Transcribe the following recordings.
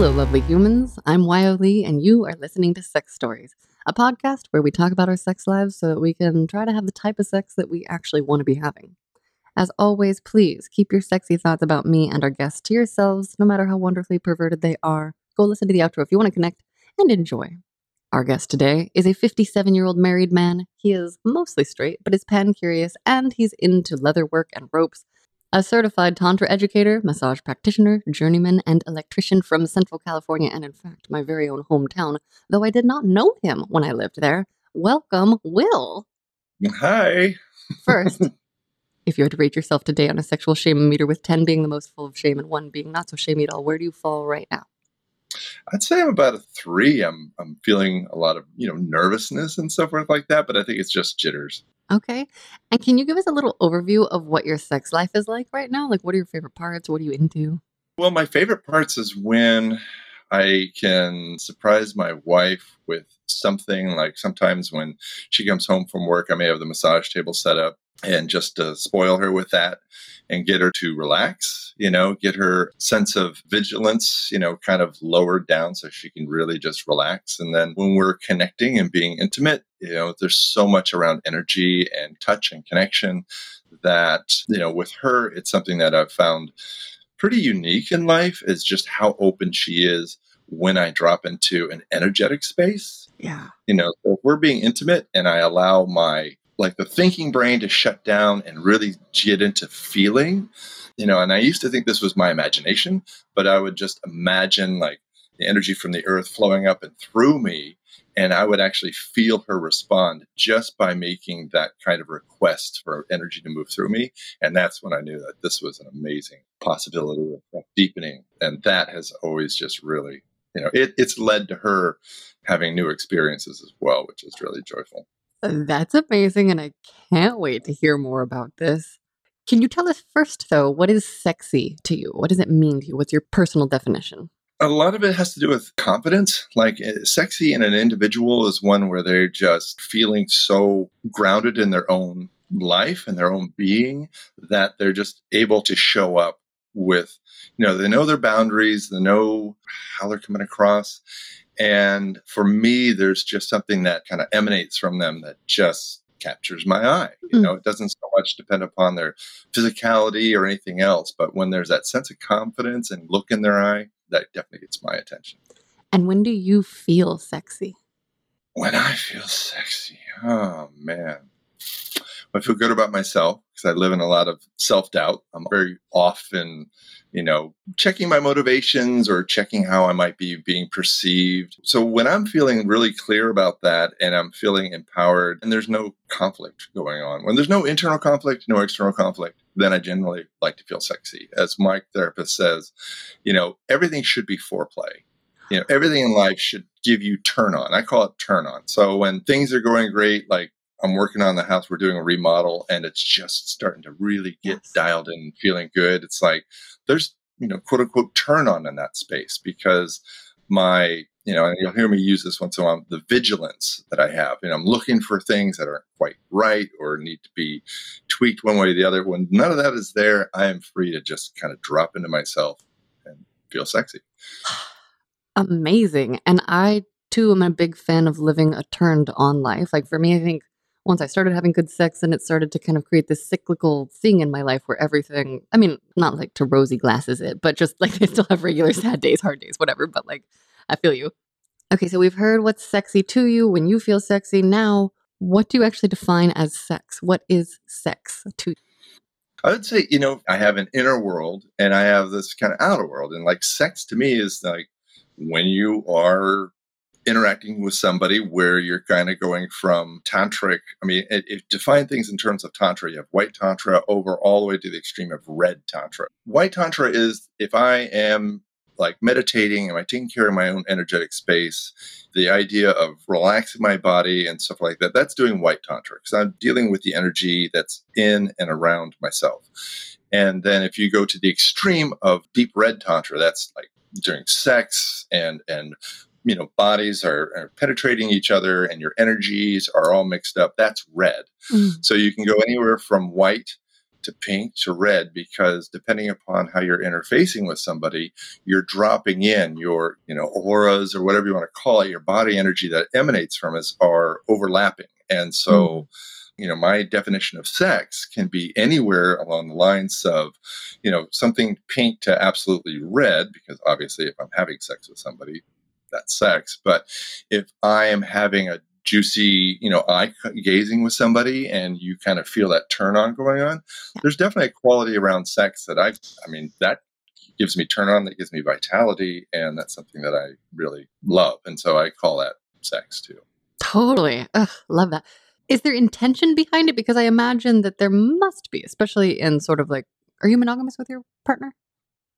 Hello, lovely humans. I'm Wyo Lee, and you are listening to Sex Stories, a podcast where we talk about our sex lives so that we can try to have the type of sex that we actually want to be having. As always, please keep your sexy thoughts about me and our guests to yourselves, no matter how wonderfully perverted they are. Go listen to the outro if you want to connect and enjoy. Our guest today is a 57 year old married man. He is mostly straight, but is pan curious, and he's into leather work and ropes. A certified Tantra educator, massage practitioner, journeyman, and electrician from Central California, and in fact, my very own hometown, though I did not know him when I lived there. Welcome, Will. Hi. First, if you had to rate yourself today on a sexual shame meter, with 10 being the most full of shame and 1 being not so shamey at all, where do you fall right now? I'd say I'm about a three. I'm I'm feeling a lot of you know nervousness and so forth like that, but I think it's just jitters. Okay. And can you give us a little overview of what your sex life is like right now? Like, what are your favorite parts? What are you into? Well, my favorite parts is when I can surprise my wife with something. Like sometimes when she comes home from work, I may have the massage table set up and just to spoil her with that and get her to relax, you know, get her sense of vigilance, you know, kind of lowered down so she can really just relax. And then when we're connecting and being intimate, you know, there's so much around energy and touch and connection that, you know, with her, it's something that I've found pretty unique in life is just how open she is when I drop into an energetic space. Yeah. You know, if we're being intimate and I allow my like the thinking brain to shut down and really get into feeling you know and i used to think this was my imagination but i would just imagine like the energy from the earth flowing up and through me and i would actually feel her respond just by making that kind of request for energy to move through me and that's when i knew that this was an amazing possibility of deepening and that has always just really you know it, it's led to her having new experiences as well which is really joyful that's amazing, and I can't wait to hear more about this. Can you tell us first, though, what is sexy to you? What does it mean to you? What's your personal definition? A lot of it has to do with confidence. Like, eh, sexy in an individual is one where they're just feeling so grounded in their own life and their own being that they're just able to show up with, you know, they know their boundaries, they know how they're coming across and for me, there's just something that kind of emanates from them that just captures my eye. You mm. know, it doesn't so much depend upon their physicality or anything else, but when there's that sense of confidence and look in their eye, that definitely gets my attention. And when do you feel sexy? When I feel sexy, oh man. I feel good about myself because I live in a lot of self doubt. I'm very often you know, checking my motivations or checking how I might be being perceived. So when I'm feeling really clear about that and I'm feeling empowered and there's no conflict going on, when there's no internal conflict, no external conflict, then I generally like to feel sexy. As my therapist says, you know, everything should be foreplay. You know, everything in life should give you turn on. I call it turn on. So when things are going great, like I'm working on the house. We're doing a remodel, and it's just starting to really get yes. dialed in, and feeling good. It's like there's you know quote unquote turn on in that space because my you know and you'll hear me use this once in a while the vigilance that i have and i'm looking for things that aren't quite right or need to be tweaked one way or the other when none of that is there i am free to just kind of drop into myself and feel sexy amazing and i too am a big fan of living a turned on life like for me i think once I started having good sex and it started to kind of create this cyclical thing in my life where everything, I mean, not like to rosy glasses it, but just like I still have regular sad days, hard days, whatever, but like I feel you. Okay, so we've heard what's sexy to you when you feel sexy. Now, what do you actually define as sex? What is sex to you? I would say, you know, I have an inner world and I have this kind of outer world. And like sex to me is like when you are interacting with somebody where you're kind of going from tantric. I mean, it, it define things in terms of tantra. You have white tantra over all the way to the extreme of red tantra. White tantra is if I am like meditating, am I taking care of my own energetic space? The idea of relaxing my body and stuff like that, that's doing white tantra because I'm dealing with the energy that's in and around myself. And then if you go to the extreme of deep red tantra, that's like during sex and and you know bodies are, are, penetrating each other and your energies are all mixed up that's red mm. so you can go anywhere from white to pink to red because depending upon how you're interfacing with somebody, you're dropping in your, you know, auras or whatever you want to call it, your body energy that emanates from us are overlapping. And so, mm. you know, my definition of sex can be anywhere along the lines of, you know, something pink to absolutely red, because obviously if I'm having sex with somebody, that's sex. But if I am having a juicy, you know, eye gazing with somebody and you kind of feel that turn on going on, there's definitely a quality around sex that I, I mean, that gives me turn on, that gives me vitality. And that's something that I really love. And so I call that sex too. Totally. Ugh, love that. Is there intention behind it? Because I imagine that there must be, especially in sort of like, are you monogamous with your partner?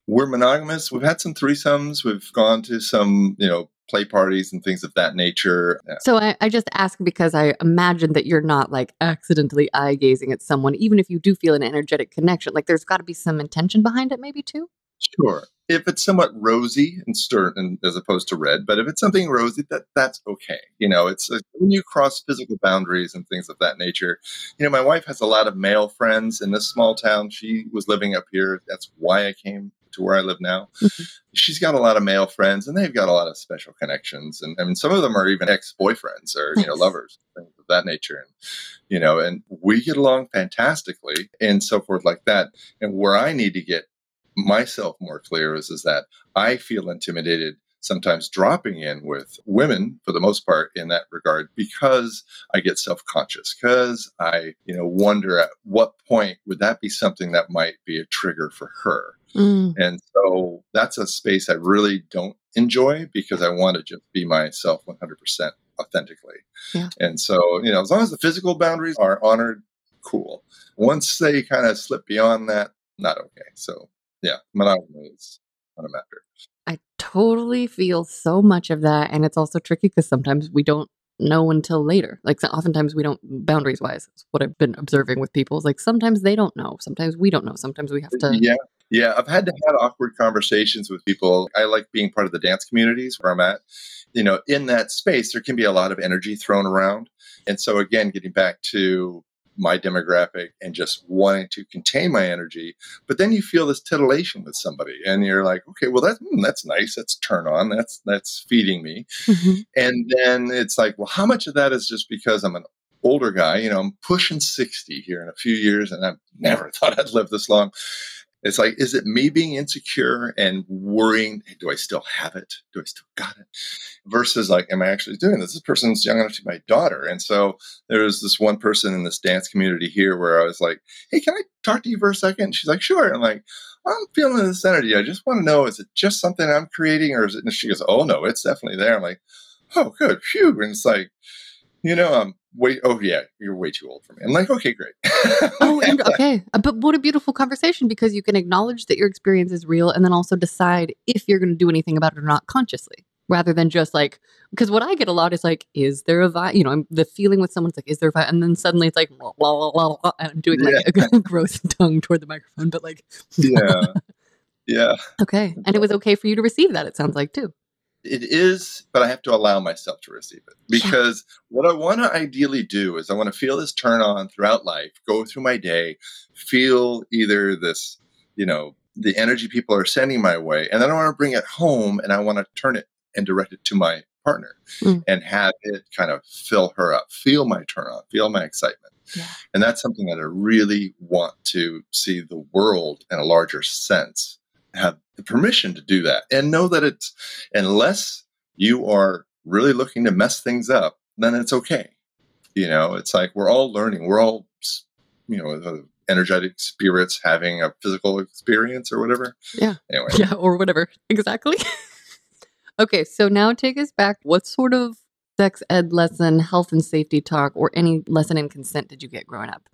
We're monogamous. We've had some threesomes. We've gone to some, you know, play parties and things of that nature. So I, I just ask because I imagine that you're not like accidentally eye gazing at someone, even if you do feel an energetic connection. Like there's got to be some intention behind it, maybe too. Sure. If it's somewhat rosy and stern as opposed to red, but if it's something rosy, that that's okay. You know, it's uh, when you cross physical boundaries and things of that nature. You know, my wife has a lot of male friends in this small town. She was living up here. That's why I came to where I live now. Mm-hmm. She's got a lot of male friends, and they've got a lot of special connections. And I mean, some of them are even ex boyfriends or you know lovers, things of that nature. And you know, and we get along fantastically, and so forth like that. And where I need to get myself more clear is is that I feel intimidated sometimes dropping in with women for the most part in that regard because I get self-conscious because I you know wonder at what point would that be something that might be a trigger for her Mm. And so that's a space I really don't enjoy because I want to just be myself 100% authentically. Yeah. And so, you know, as long as the physical boundaries are honored, cool. Once they kind of slip beyond that, not okay. So, yeah, monogamy is not a matter. Totally feel so much of that. And it's also tricky because sometimes we don't know until later. Like so oftentimes we don't boundaries wise. What I've been observing with people is like sometimes they don't know. Sometimes we don't know. Sometimes we have to mm, Yeah. Yeah, I've had to have awkward conversations with people. I like being part of the dance communities where I'm at. You know, in that space, there can be a lot of energy thrown around. And so, again, getting back to my demographic and just wanting to contain my energy, but then you feel this titillation with somebody, and you're like, okay, well that mm, that's nice, that's turn on, that's that's feeding me, mm-hmm. and then it's like, well, how much of that is just because I'm an older guy? You know, I'm pushing sixty here in a few years, and I've never thought I'd live this long. It's like, is it me being insecure and worrying? Do I still have it? Do I still got it? Versus like, am I actually doing this? This person's young enough to be my daughter. And so there was this one person in this dance community here where I was like, hey, can I talk to you for a second? She's like, sure. I'm like, I'm feeling this energy. I just want to know, is it just something I'm creating or is it? And she goes, oh no, it's definitely there. I'm like, oh, good. Phew. And it's like, you know, I'm way, oh yeah, you're way too old for me. I'm like, okay, great. oh, and, okay. Uh, but what a beautiful conversation because you can acknowledge that your experience is real and then also decide if you're going to do anything about it or not consciously rather than just like, because what I get a lot is like, is there a vibe? You know, I'm the feeling with someone's like, is there a vibe? And then suddenly it's like, blah, blah, blah, blah, and I'm doing like yeah. a gross tongue toward the microphone, but like, yeah. Yeah. Okay. And it was okay for you to receive that, it sounds like too. It is, but I have to allow myself to receive it because yeah. what I want to ideally do is I want to feel this turn on throughout life, go through my day, feel either this, you know, the energy people are sending my way, and then I want to bring it home and I want to turn it and direct it to my partner mm. and have it kind of fill her up, feel my turn on, feel my excitement. Yeah. And that's something that I really want to see the world in a larger sense have the permission to do that and know that it's unless you are really looking to mess things up then it's okay. You know it's like we're all learning. We're all you know uh, energetic spirits having a physical experience or whatever. Yeah. Anyway. Yeah or whatever. Exactly. Okay so now take us back. What sort of sex ed lesson health and safety talk or any lesson in consent did you get growing up?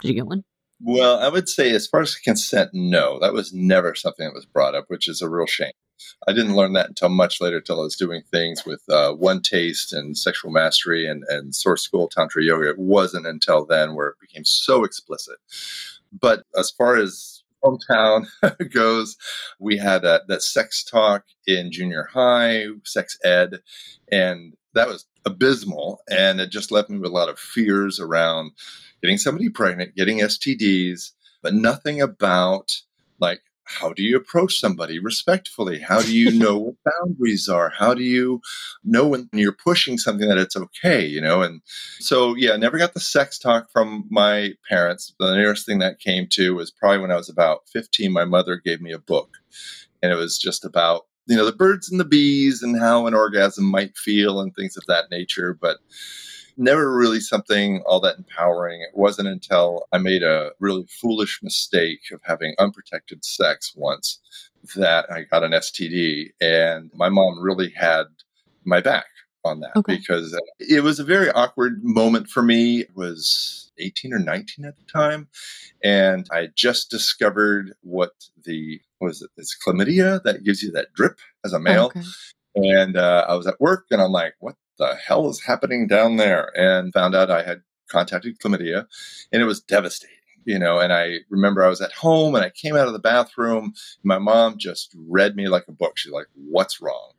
Did you get one well, I would say, as far as consent, no, that was never something that was brought up, which is a real shame. I didn't learn that until much later, until I was doing things with uh, One Taste and Sexual Mastery and, and Source School Tantra Yoga. It wasn't until then where it became so explicit. But as far as hometown goes, we had a, that sex talk in junior high, sex ed, and that was abysmal. And it just left me with a lot of fears around getting somebody pregnant, getting STDs, but nothing about like how do you approach somebody respectfully? How do you know what boundaries are? How do you know when you're pushing something that it's okay, you know? And so, yeah, I never got the sex talk from my parents. The nearest thing that came to was probably when I was about 15, my mother gave me a book, and it was just about, you know, the birds and the bees and how an orgasm might feel and things of that nature. But never really something all that empowering. It wasn't until I made a really foolish mistake of having unprotected sex once that I got an STD. And my mom really had my back on that okay. because it was a very awkward moment for me. It was 18 or 19 at the time. And I just discovered what the, what was it? It's chlamydia that gives you that drip as a male. Oh, okay. And uh, I was at work and I'm like, what the hell is happening down there? And found out I had contacted chlamydia and it was devastating. You know, and I remember I was at home and I came out of the bathroom. my mom just read me like a book. She's like, What's wrong?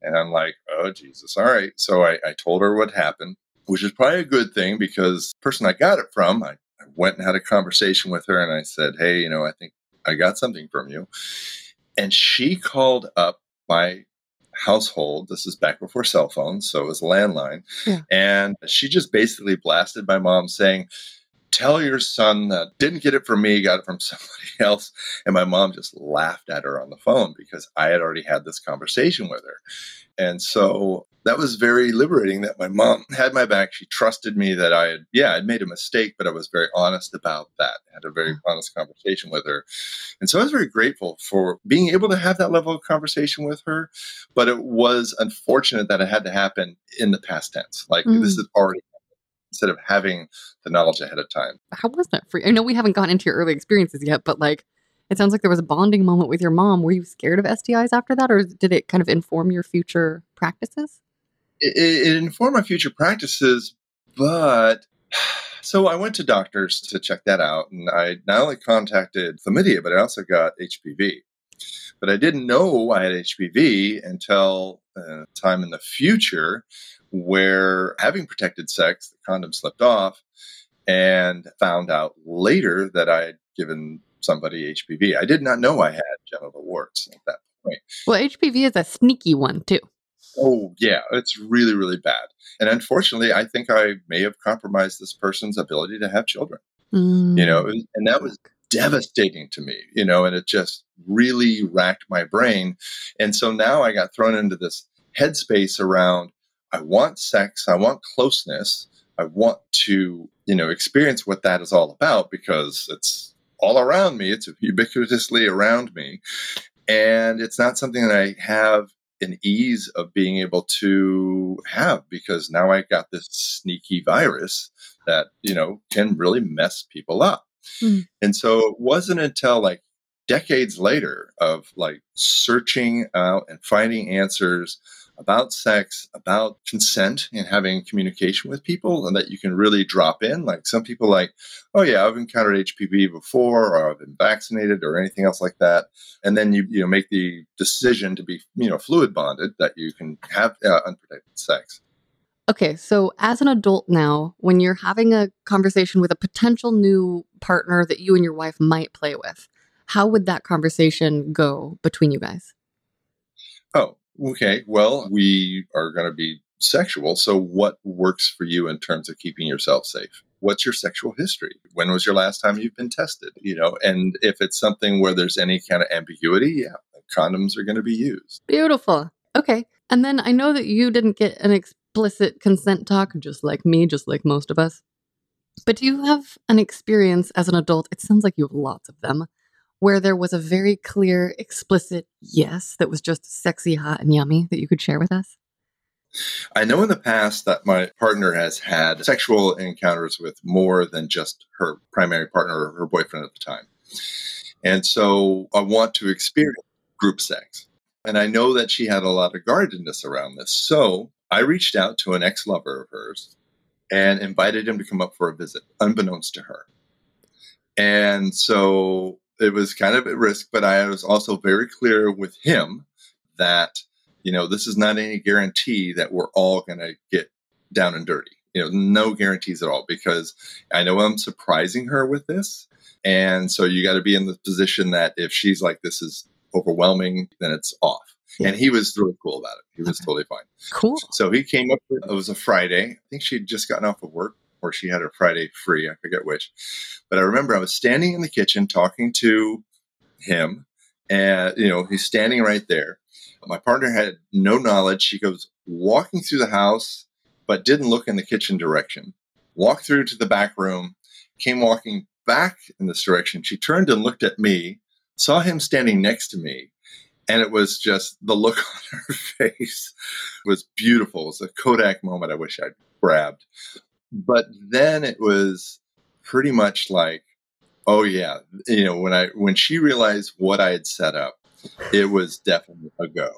And I'm like, Oh, Jesus. All right. So I, I told her what happened, which is probably a good thing because the person I got it from, I, I went and had a conversation with her and I said, Hey, you know, I think I got something from you. And she called up my household. This is back before cell phones, so it was a landline. Yeah. And she just basically blasted my mom saying, Tell your son that didn't get it from me, got it from somebody else. And my mom just laughed at her on the phone because I had already had this conversation with her. And so that was very liberating that my mom had my back. She trusted me that I had, yeah, I'd made a mistake, but I was very honest about that. I had a very honest conversation with her. And so I was very grateful for being able to have that level of conversation with her. But it was unfortunate that it had to happen in the past tense. Like mm. this had already instead of having the knowledge ahead of time. How was that for you? I know we haven't gotten into your early experiences yet, but like it sounds like there was a bonding moment with your mom. Were you scared of STIs after that, or did it kind of inform your future practices? it, it informed my future practices, but so I went to doctors to check that out, and I not only contacted chlamydia, but I also got HPV. But I didn't know I had HPV until a time in the future where having protected sex, the condom slipped off, and found out later that I had given somebody HPV. I did not know I had genital warts at that point. Well, HPV is a sneaky one too. Oh, yeah, it's really, really bad. And unfortunately, I think I may have compromised this person's ability to have children. Mm. You know, mm. and that was devastating to me, you know, and it just really racked my brain. And so now I got thrown into this headspace around I want sex, I want closeness, I want to, you know, experience what that is all about because it's all around me, it's ubiquitously around me. And it's not something that I have an ease of being able to have because now I got this sneaky virus that, you know, can really mess people up. Mm. And so it wasn't until like decades later of like searching out and finding answers about sex, about consent and having communication with people, and that you can really drop in. Like some people, like, oh yeah, I've encountered HPV before, or I've been vaccinated, or anything else like that, and then you you know make the decision to be you know fluid bonded that you can have uh, unprotected sex. Okay, so as an adult now, when you're having a conversation with a potential new partner that you and your wife might play with, how would that conversation go between you guys? Oh, okay, well, we are going to be sexual. So, what works for you in terms of keeping yourself safe? What's your sexual history? When was your last time you've been tested? You know, and if it's something where there's any kind of ambiguity, yeah, condoms are going to be used. Beautiful. Okay. And then I know that you didn't get an explicit consent talk, just like me, just like most of us. But do you have an experience as an adult? It sounds like you have lots of them where there was a very clear, explicit yes that was just sexy, hot, and yummy that you could share with us? I know in the past that my partner has had sexual encounters with more than just her primary partner or her boyfriend at the time. And so I want to experience group sex. And I know that she had a lot of guardedness around this. So I reached out to an ex lover of hers and invited him to come up for a visit, unbeknownst to her. And so it was kind of at risk, but I was also very clear with him that, you know, this is not any guarantee that we're all going to get down and dirty. You know, no guarantees at all because I know I'm surprising her with this. And so you got to be in the position that if she's like, this is overwhelming, then it's off. Yeah. And he was really cool about it. He was Okay. totally fine. Cool. So he came up, it was a Friday. I think she'd just gotten off of work or she had her Friday free. I forget which. But I remember I was standing in the kitchen talking to him. And, you know, he's standing right there. My partner had no knowledge. She goes walking through the house, but didn't look in the kitchen direction. Walked through to the back room, came walking back in this direction. She turned and looked at me, saw him standing next to me, and it was just the look on her face was beautiful. It was a Kodak moment I wish I'd grabbed. But then it was pretty much like, oh yeah, you know, when I when she realized what I had set up, it was definitely a go.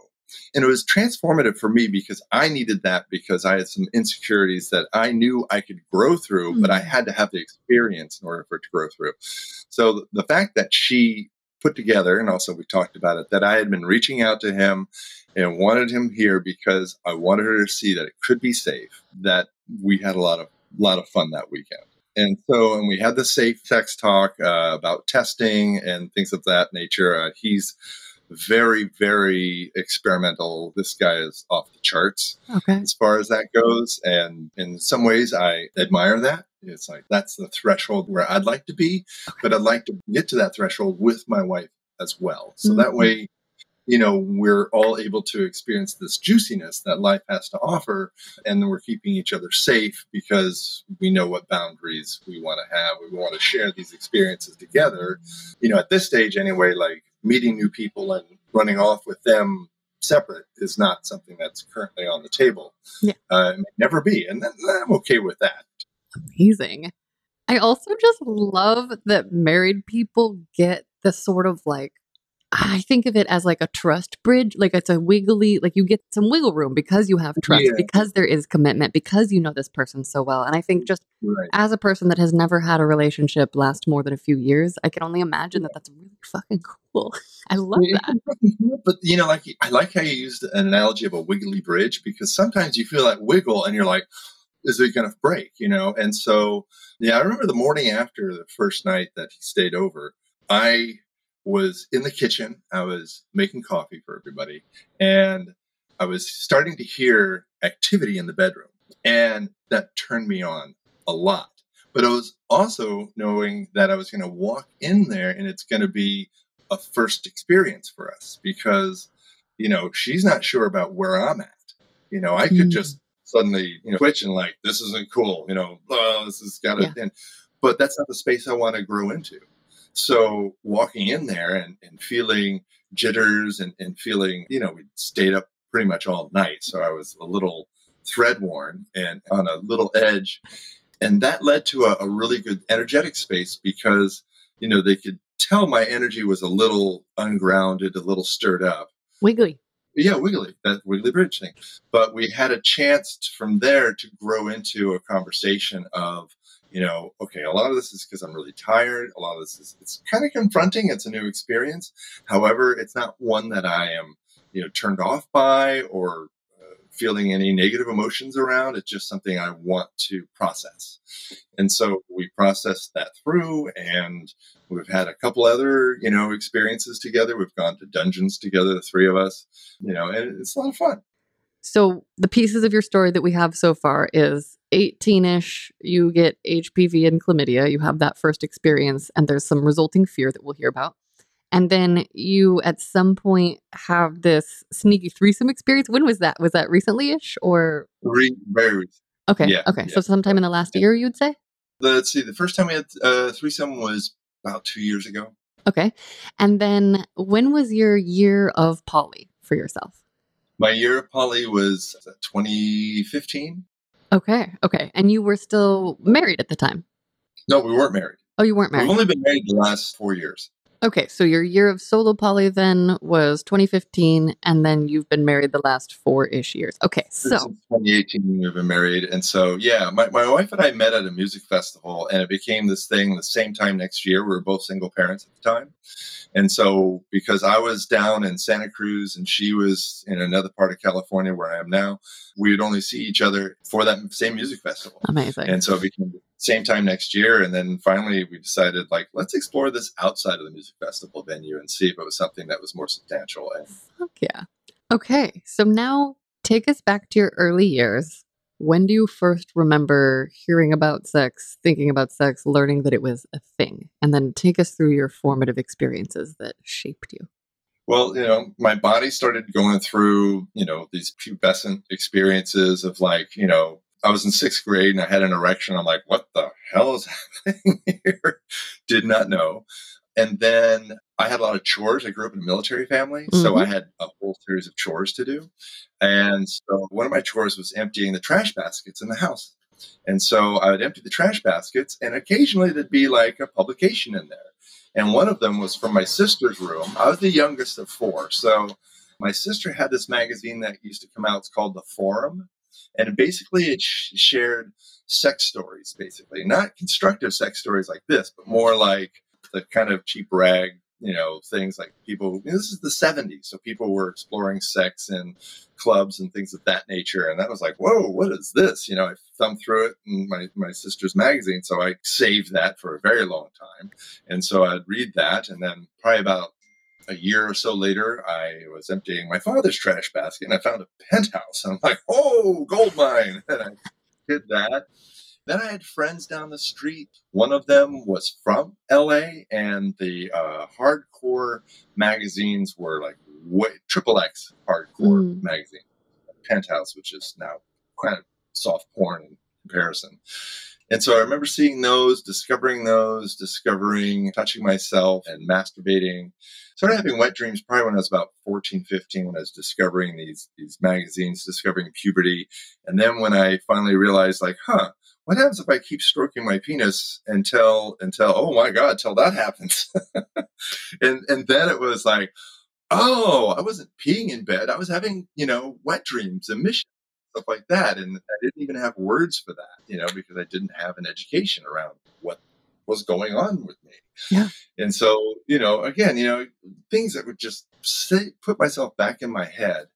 And it was transformative for me because I needed that because I had some insecurities that I knew I could grow through, but I mm. had to have the experience in order for it to grow through. So the fact that she put together, and also we talked about it, that I had been reaching out to him and wanted him here because I wanted her to see that it could be safe, that we had a lot of lot of fun that weekend. And so, and we had the safe sex talk uh, about testing and things of that nature. Uh, he's very, very experimental. This guy is off the charts Okay. as far as that goes. And in some ways, I admire that. It's like that's the threshold where I'd like to be, but I'd like to get to that threshold with my wife as well. So that Mhm. way, you know, we're all able to experience this juiciness that life has to offer. And then we're keeping each other safe because we know what boundaries we want to have. We want to share these experiences together. You know, at this stage, anyway, like meeting new people and running off with them separate is not something that's currently on the table. Yeah. Uh, never be. And then, I'm okay with that. Amazing. I also just love that married people get the sort of like, I think of it as like a trust bridge. Like it's a wiggly, like you get some wiggle room because you have trust, Yeah. because there is commitment, because you know this person so well. And I think just Right. as a person that has never had a relationship last more than a few years, I can only imagine that that's really fucking cool. I love that. But you know, like I like how you used an analogy of a wiggly bridge because sometimes you feel that wiggle and you're like, is it going to break? You know, and so yeah, I remember the morning after the first night that he stayed over, I was in the kitchen. I was making coffee for everybody, and I was starting to hear activity in the bedroom, and that turned me on a lot. But I was also knowing that I was going to walk in there, and it's going to be a first experience for us because you know she's not sure about where I'm at. You know, I could Mm. just suddenly you know twitch and like this isn't cool. You know, oh, this has got to. Yeah. And, but that's not the space I want to grow into. So walking in there and, and feeling jitters and, and feeling, you know, we stayed up pretty much all night. So I was a little thread worn and on a little edge. And that led to a, a really good energetic space because, you know, they could tell my energy was a little ungrounded, a little stirred up. Wiggly. Yeah, wiggly, that wiggly bridge thing. But we had a chance t- from there to grow into a conversation of, you know, okay, a lot of this is because I'm really tired. A lot of this is it's kind of confronting. It's a new experience. However, it's not one that I am, you know, turned off by or uh, feeling any negative emotions around. It's just something I want to process. And so we processed that through and we've had a couple other, you know, experiences together. We've gone to dungeons together, the three of us, you know, and it's a lot of fun. So the pieces of your story that we have so far is 18ish, you get HPV and chlamydia, you have that first experience and there's some resulting fear that we'll hear about. And then you at some point have this sneaky threesome experience. When was that? Was that recently-ish or Re- very recent. okay, Yeah, okay. yeah. So sometime in the last Yeah. year you'd say? Let's see, the first time we had uh, threesome was about two years ago. Okay. And then when was your year of poly for yourself? My year of poly was uh, 2015. Okay, okay. And you were still married at the time. No, we weren't married. Oh, you weren't married. We've only been married the last four years. Okay, so your year of solo poly then was 2015, and then you've been married the last four ish years. Okay, so 2018, we've been married. And so, yeah, my, my wife and I met at a music festival, and it became this thing the same time next year. We were both single parents at the time. And so, because I was down in Santa Cruz and she was in another part of California where I am now, we would only see each other for that same music festival. amazing. And so it became same time next year. And then finally, we decided, like, let's explore this outside of the music festival venue and see if it was something that was more substantial. And Fuck yeah. Okay, so now take us back to your early years. When do you first remember hearing about sex, thinking about sex, learning that it was a thing? And then take us through your formative experiences that shaped you. Well, you know, my body started going through, you know, these pubescent experiences of like, you know, I was in sixth grade and I had an erection. I'm like, what the hell is happening here? Did not know. And then I had a lot of chores. I grew up in a military family, so I mm-hmm. had a whole series of chores to do. And so one of my chores was emptying the trash baskets in the house. And so I would empty the trash baskets, and occasionally there'd be like a publication in there. And one of them was from my sister's room. I was the youngest of four. So my sister had this magazine that used to come out. It's called The Forum. And basically, it sh- shared sex stories, basically. Not constructive sex stories like this, but more like the kind of cheap rag, you know, things like people. This is the 70s. So people were exploring sex in clubs and things of that nature. And that was like, whoa, what is this? You know, I thumbed through it in my, my sister's magazine. So I saved that for a very long time. And so I'd read that. And then probably about a year or so later, I was emptying my father's trash basket and I found a penthouse. And I'm like, oh, gold mine. And I did that. Then I had friends down the street. One of them was from LA, and the uh, hardcore magazines were like way, triple X hardcore Mm. magazine, Penthouse, which is now kind of soft porn in comparison. And so I remember seeing those, discovering those, discovering touching myself and masturbating. Started having wet dreams probably when I was about 14, 15, when I was discovering these these magazines, discovering puberty. And then when I finally realized, like, huh, what happens if I keep stroking my penis until until oh my god, till that happens? and and then it was like, oh, I wasn't peeing in bed. I was having, you know, wet dreams, emissions, stuff like that. And I didn't even have words for that, you know, because I didn't have an education around what was going on with me. Yeah. And so, you know, again, you know, things that would just say, put myself back in my head,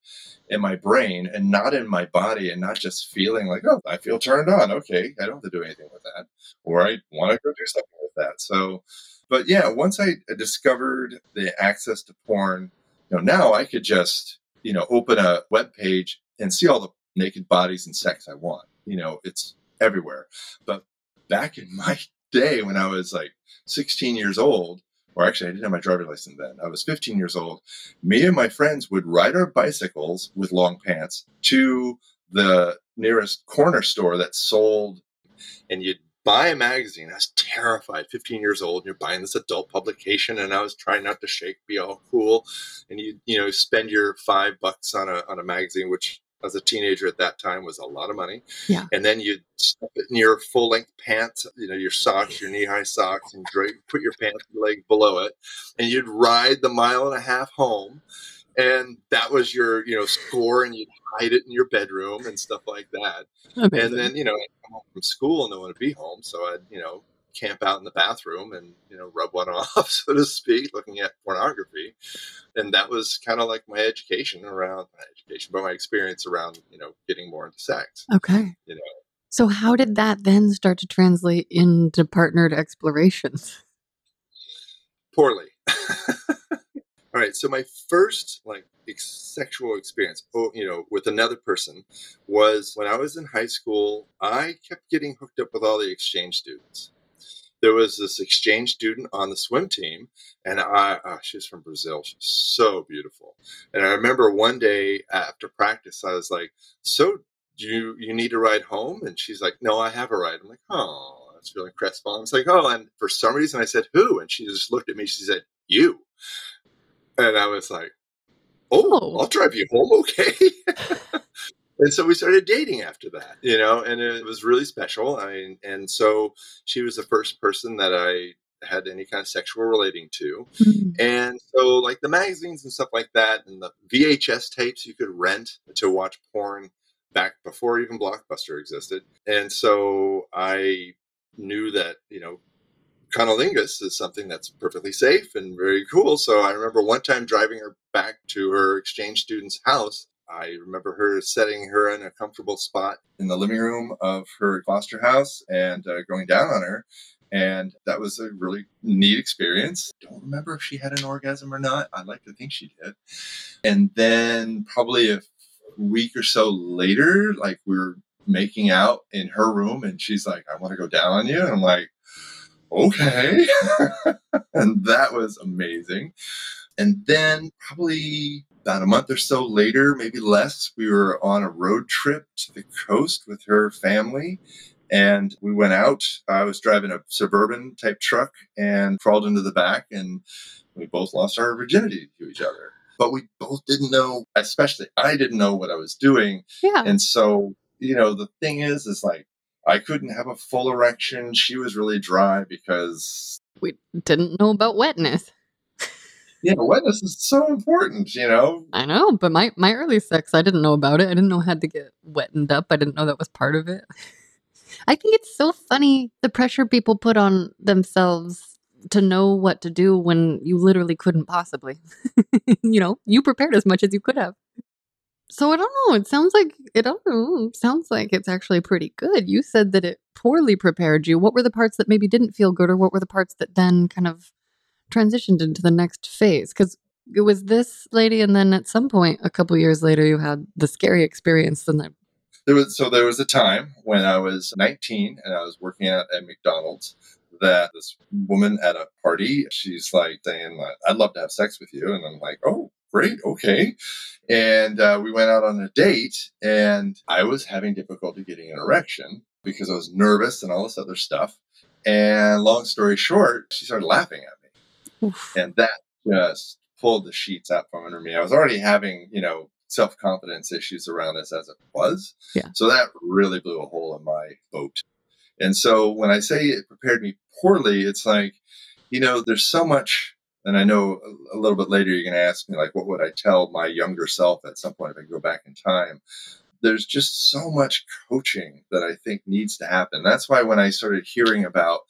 in my brain, and not in my body, and not just feeling like, oh, I feel turned on. Okay, I don't have to do anything with that, or I want to go do something with that. So, but yeah, once I discovered the access to porn, you know, now I could just, you know, open a web page and see all the naked bodies and sex I want. You know, it's everywhere. But back in my day when I was like 16 years old, or actually I didn't have my driver's license then. I was 15 years old. Me and my friends would ride our bicycles with long pants to the nearest corner store that sold, and you'd buy a magazine. I was terrified, 15 years old, and you're buying this adult publication, and I was trying not to shake, be all cool, and you you know spend your five bucks on a on a magazine, which as a teenager at that time was a lot of money. Yeah. And then you'd stuff it in your full length pants, you know, your socks, your knee high socks, and put your pants leg below it, and you'd ride the mile and a half home. And that was your, you know, score, and you'd hide it in your bedroom and stuff like that. Amazing. And then, you know, I'd come home from school and no want to be home. So I'd, you know, camp out in the bathroom and, you know, rub one off, so to speak, looking at pornography. And that was kind of like my education around my education, but my experience around, you know, getting more into sex. okay. You know. So, how did that then start to translate into partnered explorations? Poorly. All right. So my first like ex- sexual experience, oh, you know, with another person was when I was in high school. I kept getting hooked up with all the exchange students. There was this exchange student on the swim team, and I, oh, she was from Brazil. She's so beautiful. And I remember one day after practice, I was like, "So, do you you need a ride home?" And she's like, "No, I have a ride." I'm like, "Oh." I was feeling crestfallen. It's like, "Oh," and for some reason, I said, "Who?" And she just looked at me. She said, "You." And I was like, "Oh, Oh. I'll drive you home, okay?" and so we started dating after that, you know, and it was really special. I mean, and so she was the first person that I had any kind of sexual relating to. Mhm. And so, like the magazines and stuff like that, and the VHS tapes you could rent to watch porn back before even Blockbuster existed. And so I knew that, you know, cunnilingus is something that's perfectly safe and very cool. So I remember one time driving her back to her exchange student's house. I remember her setting her in a comfortable spot in the living room of her foster house and uh, going down on her. And that was a really neat experience. Don't remember if she had an orgasm or not. I'd like to think she did. And then probably a week or so later, like we were making out in her room, and she's like, I want to go down on you. And I'm like, okay. and that was amazing. And then probably about a month or so later, maybe less, we were on a road trip to the coast with her family. And we went out. I was driving a suburban type truck and crawled into the back, and we both lost our virginity to each other. But we both didn't know, especially I didn't know what I was doing. Yeah. And so, you know, the thing is, is like, I couldn't have a full erection. She was really dry because, we didn't know about wetness. Know, wetness is so important, you know? I know, but my, my early sex, I didn't know about it. I didn't know how to get wettened up. I didn't know that was part of it. I think it's so funny the pressure people put on themselves to know what to do when you literally couldn't possibly. you know, you prepared as much as you could have. So I don't know. It sounds like it don't know. Sounds like it's actually pretty good. You said that it poorly prepared you. What were the parts that maybe didn't feel good, or what were the parts that then kind of transitioned into the next phase? Because it was this lady, and then at some point, a couple years later, you had the scary experience, and then There was so there was a time when I was 19 and I was working at, at McDonald's that this woman at a party, she's like like, "I'd love to have sex with you," and I'm like, "Oh, great, okay." And uh, we went out on a date, and I was having difficulty getting an erection because I was nervous and all this other stuff. And long story short, she started laughing at me oof, and that just pulled the sheets out from under me. I was already having, you know, self confidence issues around this as it was. Yeah. So that really blew a hole in my boat. And so when I say it prepared me poorly, it's like, you know, there's so much. And I know a, little bit later you're going to ask me, like, what would I tell my younger self at some point if I could go back in time? There's just so much coaching that I think needs to happen. That's why when I started hearing about,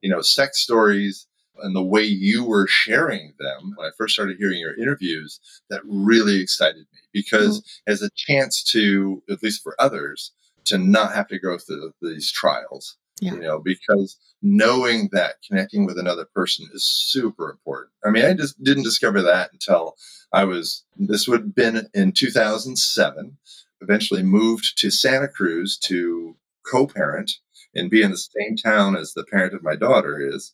you know, sex stories and the way you were sharing them when I first started hearing your interviews, that really excited me because mm-hmm. as a chance to, at least for others, to not have to go through these trials. Yeah. You know, because knowing that connecting with another person is super important. I mean, I just didn't discover that until I was, this would have been in 2007, eventually moved to Santa Cruz to co parent and be in the same town as the parent of my daughter is,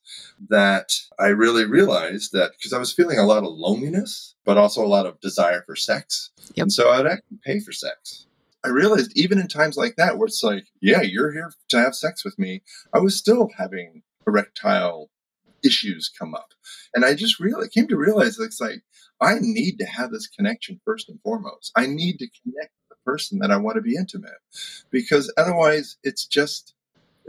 that I really realized that because I was feeling a lot of loneliness, but also a lot of desire for sex. Yep. And so I'd actually pay for sex. I realized even in times like that, where it's like, yeah, you're here to have sex with me, I was still having erectile issues come up. And I just really came to realize it's like, I need to have this connection first and foremost. I need to connect with the person that I want to be intimate because otherwise it's just,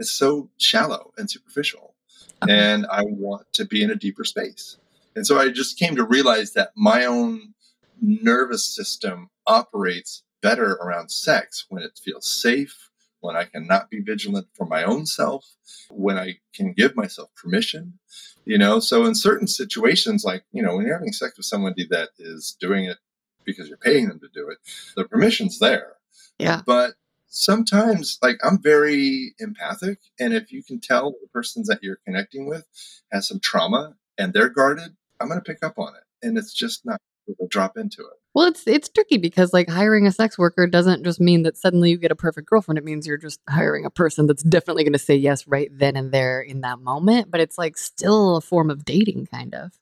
it's so shallow and superficial. Okay. And I want to be in a deeper space. And so I just came to realize that my own nervous system operates better around sex when it feels safe, when I can not be vigilant for my own self, when I can give myself permission. You know, so in certain situations, like, you know, when you're having sex with somebody that is doing it because you're paying them to do it, the permission's there. yeah, But sometimes, like, I'm very empathic. And if you can tell the persons that you're connecting with has some trauma and they're guarded, I'm going to pick up on it. And it's just not to drop into it. Well, it's it's tricky because like hiring a sex worker doesn't just mean that suddenly you get a perfect girlfriend. It means you're just hiring a person that's definitely going to say yes right then and there in that moment. But it's like still a form of dating, kind of.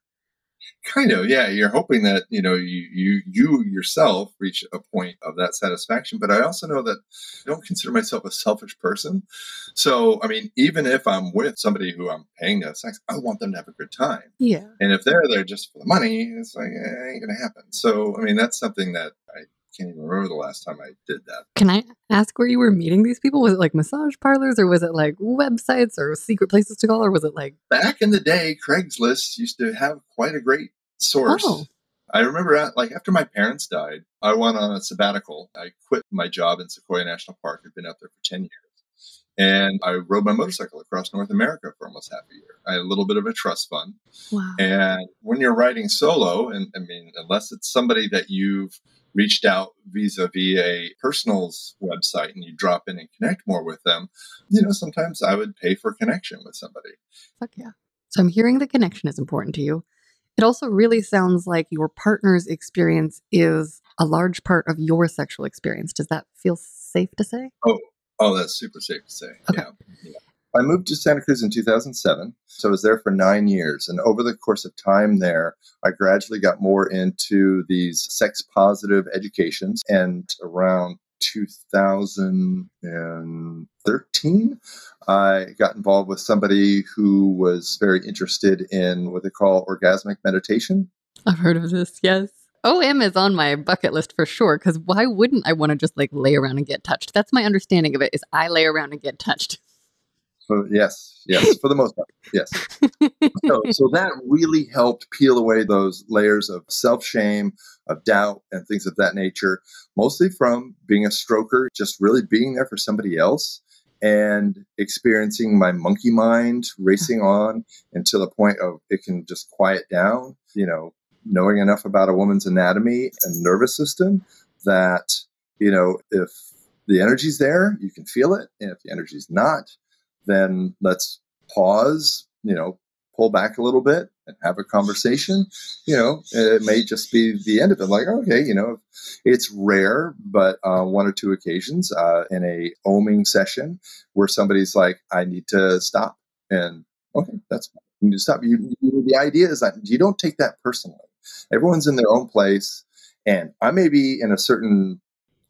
Kind of yeah you're hoping that you know you you you yourself reach a point of that satisfaction but i also know that i don't consider myself a selfish person. So i mean even if i'm with somebody who i'm paying to have sex i want them to have a good time. Yeah. and if they're there just for the money it's like eh, it ain't gonna happen. So i mean that's something that i can't even remember the last time I did that. Can I ask where you were meeting these people? Was it like massage parlors or was it like websites or secret places to call or was it like Back in the day, Craigslist used to have quite a great source. Oh. I remember, at, like after my parents died, I went on a sabbatical. I quit my job in Sequoia National Park. I'd been out there for ten years, and I rode my motorcycle across North America for almost half a year. I had a little bit of a trust fund, wow. and when you're riding solo, and I mean, unless it's somebody that you've reached out vis-a-vis a personal's website and you drop in and connect more with them, you know, sometimes I would pay for connection with somebody. Fuck yeah. So I'm hearing the connection is important to you. It also really sounds like your partner's experience is a large part of your sexual experience. Does that feel safe to say? Oh, Oh, that's super safe to say. Okay. Yeah. yeah. I moved to Santa Cruz in 2007. So I was there for nine years. And over the course of time there, I gradually got more into these sex positive educations. And around 2013, I got involved with somebody who was very interested in what they call orgasmic meditation. I've heard of this, yes. OM is on my bucket list for sure because why wouldn't I want to just like lay around and get touched? That's my understanding of it is I lay around and get touched. So, yes, yes, for the most part, yes. so, so that really helped peel away those layers of self shame, of doubt, and things of that nature, mostly from being a stroker, just really being there for somebody else and experiencing my monkey mind racing on until the point of it can just quiet down, you know, knowing enough about a woman's anatomy and nervous system that, you know, if the energy's there, you can feel it. And if the energy's not, then let's pause, you know, pull back a little bit and have a conversation. You know, it may just be the end of it. Like, okay, you know, it's rare, but uh, one or two occasions uh, in a oming session where somebody's like, I need to stop. And okay, that's. You need to stop. You, the idea is that you don't take that personally. Everyone's in their own place. And I may be in a certain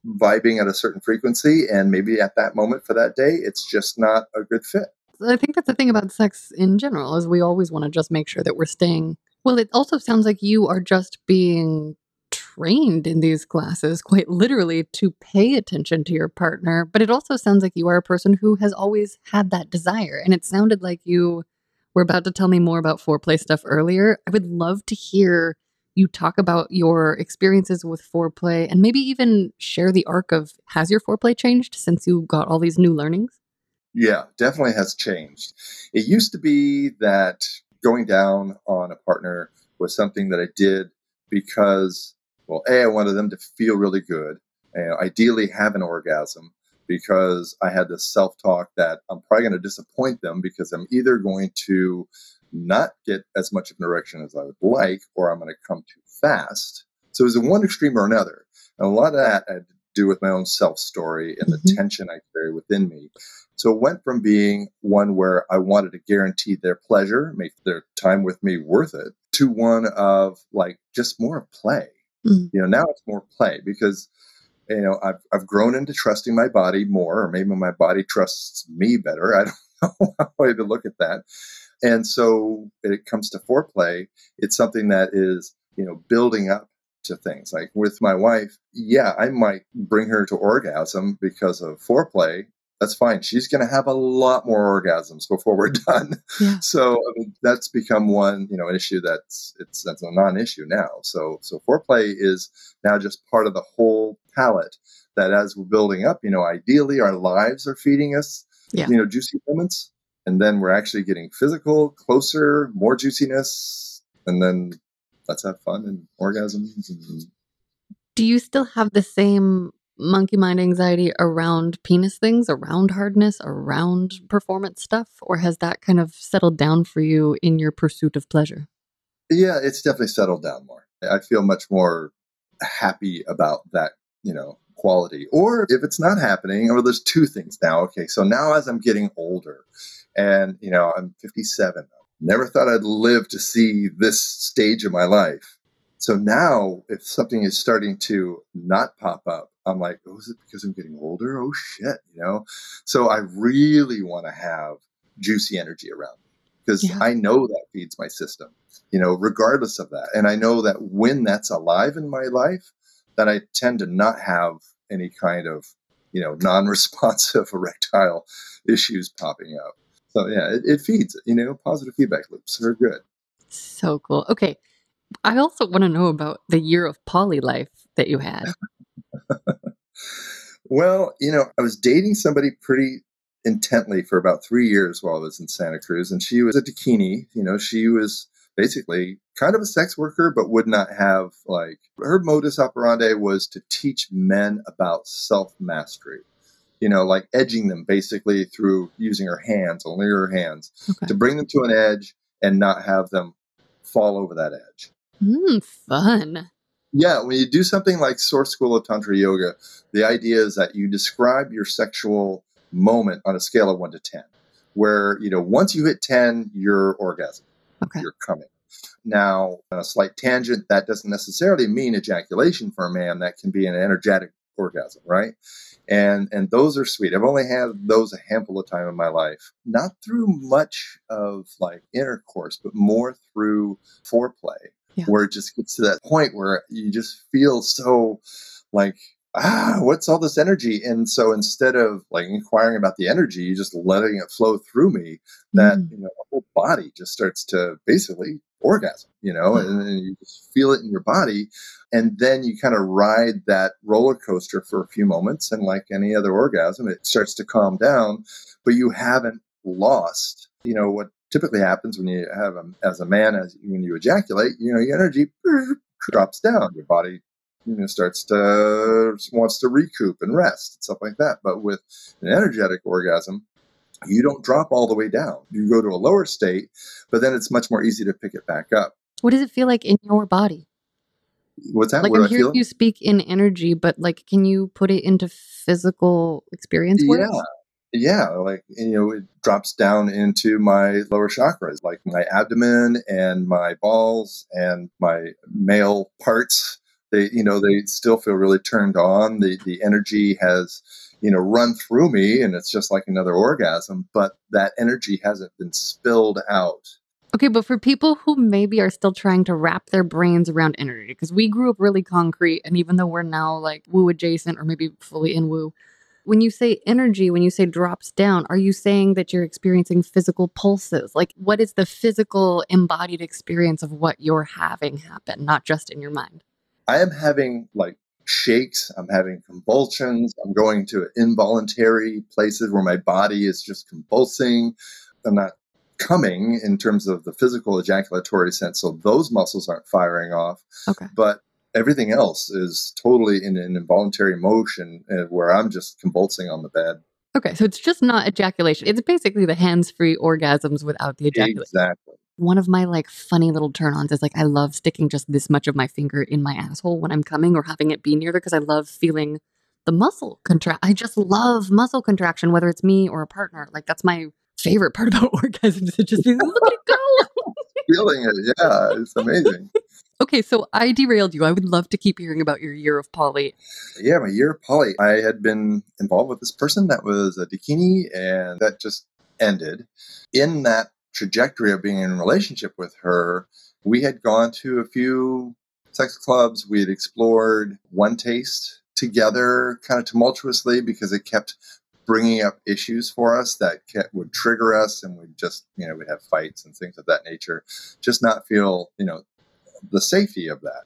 vibing at a certain frequency and maybe at that moment for that day it's just not a good fit I think that's the thing about sex in general is we always want to just make sure that we're staying. Well, it also sounds like you are just being trained in these classes quite literally to pay attention to your partner, but it also sounds like you are a person who has always had that desire. And it sounded like you were about to tell me more about foreplay stuff earlier. I would love to hear you talk about your experiences with foreplay and maybe even share the arc of has your foreplay changed since you got all these new learnings? Yeah, definitely has changed. It used to be that going down on a partner was something that I did because, well, A, I wanted them to feel really good, and ideally have an orgasm because I had this self talk that I'm probably going to disappoint them because I'm either going to not get as much of an erection as I would like or I'm going to come too fast. So it was in one extreme or another. And a lot of that had to do with my own self story and mm-hmm. the tension I carry within me. So it went from being one where I wanted to guarantee their pleasure, make their time with me worth it, to one of like just more play. Mm-hmm. You know, now it's more play because you know I've I've grown into trusting my body more, or maybe my body trusts me better. I don't know how to look at that. And so when it comes to foreplay, it's something that is you know building up to things. Like with my wife, yeah, I might bring her to orgasm because of foreplay, that's fine. She's going to have a lot more orgasms before we're done. Yeah. So I mean, that's become one, you know, an issue that's it's that's a non-issue now. So so foreplay is now just part of the whole palette. That as we're building up, you know, ideally our lives are feeding us, yeah. you know, juicy moments, and then we're actually getting physical, closer, more juiciness, and then let's have fun and orgasms. And... Do you still have the same monkey mind anxiety around penis things, around hardness, around performance stuff? Or has that kind of settled down for you in your pursuit of pleasure? Yeah, it's definitely settled down more. I feel much more happy about that, you know, quality. Or if it's not happening, or there's two things now. Okay, so now as I'm getting older and, you know, I'm 57, never thought I'd live to see this stage of my life. So now, if something is starting to not pop up, I'm like, oh, is it because I'm getting older? Oh shit, you know. So I really want to have juicy energy around me because yeah. I know that feeds my system, you know, regardless of that. And I know that when that's alive in my life, that I tend to not have any kind of, you know, non-responsive erectile issues popping up. So yeah, it, it feeds, you know, positive feedback loops are good. So cool. Okay. I also want to know about the year of poly life that you had. well, you know, I was dating somebody pretty intently for about three years while I was in Santa Cruz, and she was a Dakini. You know, she was basically kind of a sex worker, but would not have like her modus operandi was to teach men about self mastery. You know, like edging them basically through using her hands, only her hands, okay. to bring them to an edge and not have them fall over that edge. Mm, fun. Yeah, when you do something like Source School of Tantra Yoga, the idea is that you describe your sexual moment on a scale of one to 10, where, you know, once you hit 10, you're orgasm. Okay. You're coming. Now, on a slight tangent, that doesn't necessarily mean ejaculation for a man. That can be an energetic orgasm, right? And and those are sweet. I've only had those a handful of time in my life. Not through much of like intercourse, but more through foreplay, yeah. where it just gets to that point where you just feel so like ah, what's all this energy? And so instead of like inquiring about the energy, you just letting it flow through me, that mm. you know, the whole body just starts to basically orgasm, you know, and, and you just feel it in your body. And then you kind of ride that roller coaster for a few moments. And like any other orgasm, it starts to calm down, but you haven't lost, you know, what typically happens when you have a, as a man, as when you ejaculate, you know, your energy drops down, your body you know starts to wants to recoup and rest and stuff like that. But with an energetic orgasm, you don't drop all the way down. You go to a lower state, but then it's much more easy to pick it back up. What does it feel like in your body? What's that? Like I'm hearing you speak in energy, but like, can you put it into physical experience? Words? Yeah, yeah. Like you know, it drops down into my lower chakras, like my abdomen and my balls and my male parts they you know they still feel really turned on the the energy has you know run through me and it's just like another orgasm but that energy hasn't been spilled out okay but for people who maybe are still trying to wrap their brains around energy because we grew up really concrete and even though we're now like woo adjacent or maybe fully in woo when you say energy, when you say drops down, are you saying that you're experiencing physical pulses? Like, what is the physical embodied experience of what you're having happen, not just in your mind? I am having like shakes, I'm having convulsions, I'm going to involuntary places where my body is just convulsing. I'm not coming in terms of the physical ejaculatory sense, so those muscles aren't firing off. Okay. But everything else is totally in an involuntary motion uh, where I'm just convulsing on the bed. Okay, so it's just not ejaculation. It's basically the hands-free orgasms without the ejaculation. Exactly one of my like funny little turn ons is like I love sticking just this much of my finger in my asshole when I'm coming or having it be near there because I love feeling the muscle contract. I just love muscle contraction, whether it's me or a partner. Like that's my favorite part about orgasms. It just look at it go. Feeling it, yeah, it's amazing. okay, so I derailed you. I would love to keep hearing about your year of poly. Yeah, my year of poly. I had been involved with this person that was a dakini, and that just ended. In that trajectory of being in a relationship with her, we had gone to a few sex clubs. We had explored one taste together kind of tumultuously because it kept bringing up issues for us that would trigger us and we'd just, you know, we'd have fights and things of that nature, just not feel, you know, the safety of that.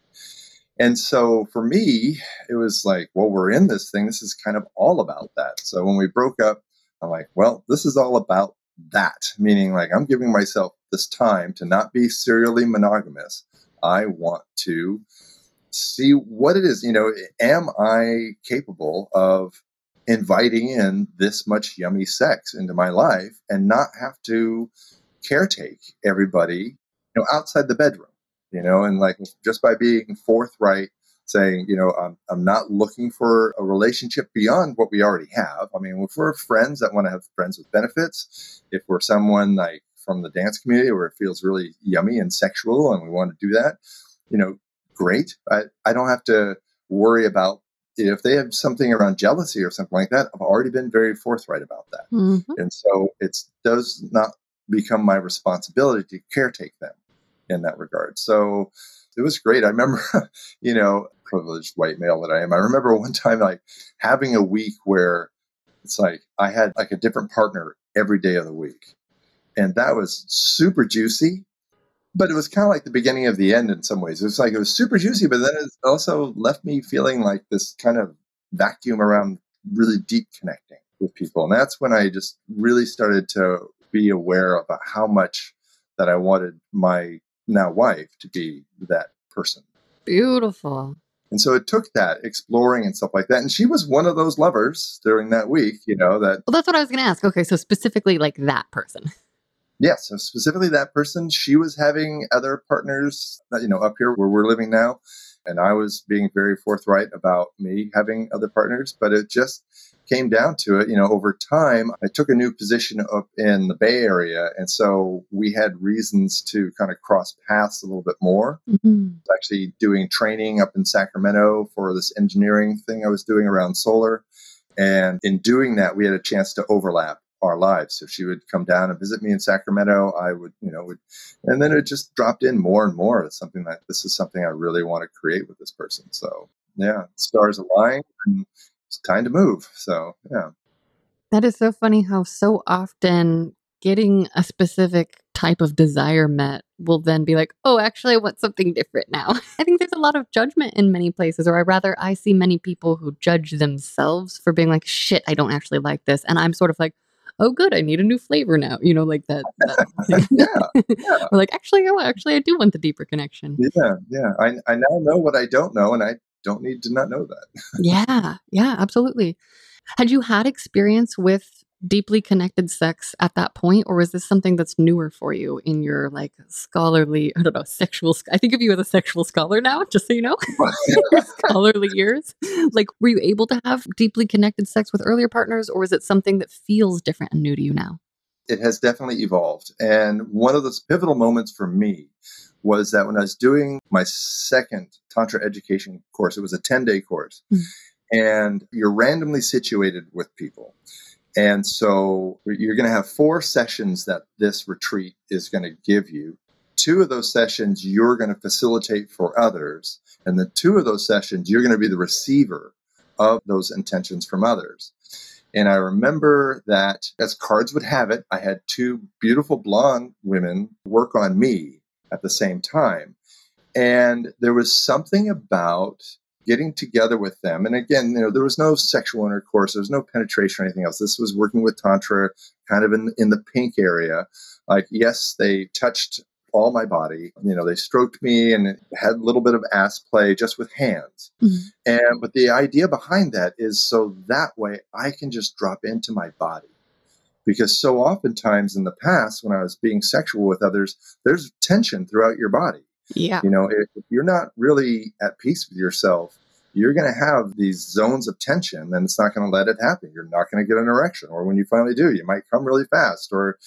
And so for me, it was like, well, we're in this thing. This is kind of all about that. So when we broke up, I'm like, well, this is all about that, meaning like I'm giving myself this time to not be serially monogamous. I want to see what it is. You know, am I capable of inviting in this much yummy sex into my life and not have to caretake everybody, you know, outside the bedroom, you know, and like just by being forthright saying, you know, I'm, I'm not looking for a relationship beyond what we already have. I mean, if we're friends that want to have friends with benefits, if we're someone like from the dance community where it feels really yummy and sexual and we want to do that, you know, great. I, I don't have to worry about if they have something around jealousy or something like that. I've already been very forthright about that. Mm-hmm. And so it does not become my responsibility to caretake them in that regard. So it was great. I remember, you know, privileged white male that I am. I remember one time like having a week where it's like I had like a different partner every day of the week. And that was super juicy, but it was kind of like the beginning of the end in some ways. It was like it was super juicy, but then it also left me feeling like this kind of vacuum around really deep connecting with people. And that's when I just really started to be aware about how much that I wanted my now wife to be that person. Beautiful. And so it took that exploring and stuff like that. And she was one of those lovers during that week, you know, that. Well, that's what I was going to ask. Okay. So specifically like that person. Yes. so specifically that person, she was having other partners, you know, up here where we're living now. And I was being very forthright about me having other partners, but it just came down to it, you know, over time, I took a new position up in the Bay Area. And so we had reasons to kind of cross paths a little bit more. Mm-hmm. Actually, doing training up in Sacramento for this engineering thing I was doing around solar. And in doing that, we had a chance to overlap our lives. So she would come down and visit me in Sacramento. I would, you know, would, and then it just dropped in more and more. It's something that this is something I really want to create with this person. So yeah, stars aligned and it's time to move. So, yeah. That is so funny how so often getting a specific type of desire met will then be like, oh, actually, I want something different now. I think there's a lot of judgment in many places, or I rather, I see many people who judge themselves for being like, shit, I don't actually like this. And I'm sort of like, oh, good, I need a new flavor now. You know, like that. that yeah, yeah. or like, actually, oh, actually, I do want the deeper connection. Yeah, yeah. I, I now know what I don't know, and I don't need to not know that. yeah, yeah, absolutely. Had you had experience with deeply connected sex at that point, or is this something that's newer for you in your like scholarly, I don't know, sexual? I think of you as a sexual scholar now, just so you know, scholarly years. Like, were you able to have deeply connected sex with earlier partners, or is it something that feels different and new to you now? It has definitely evolved. And one of those pivotal moments for me was that when I was doing my second Tantra education course, it was a 10 day course, mm-hmm. and you're randomly situated with people. And so you're going to have four sessions that this retreat is going to give you. Two of those sessions you're going to facilitate for others. And the two of those sessions, you're going to be the receiver of those intentions from others. And I remember that, as cards would have it, I had two beautiful blonde women work on me at the same time. And there was something about getting together with them. And again, you know, there was no sexual intercourse, there was no penetration or anything else. This was working with Tantra kind of in, in the pink area. Like, yes, they touched all my body. You know, they stroked me and had a little bit of ass play just with hands. Mm-hmm. And but the idea behind that is so that way I can just drop into my body because so oftentimes in the past when i was being sexual with others there's tension throughout your body yeah you know if, if you're not really at peace with yourself you're going to have these zones of tension and it's not going to let it happen you're not going to get an erection or when you finally do you might come really fast or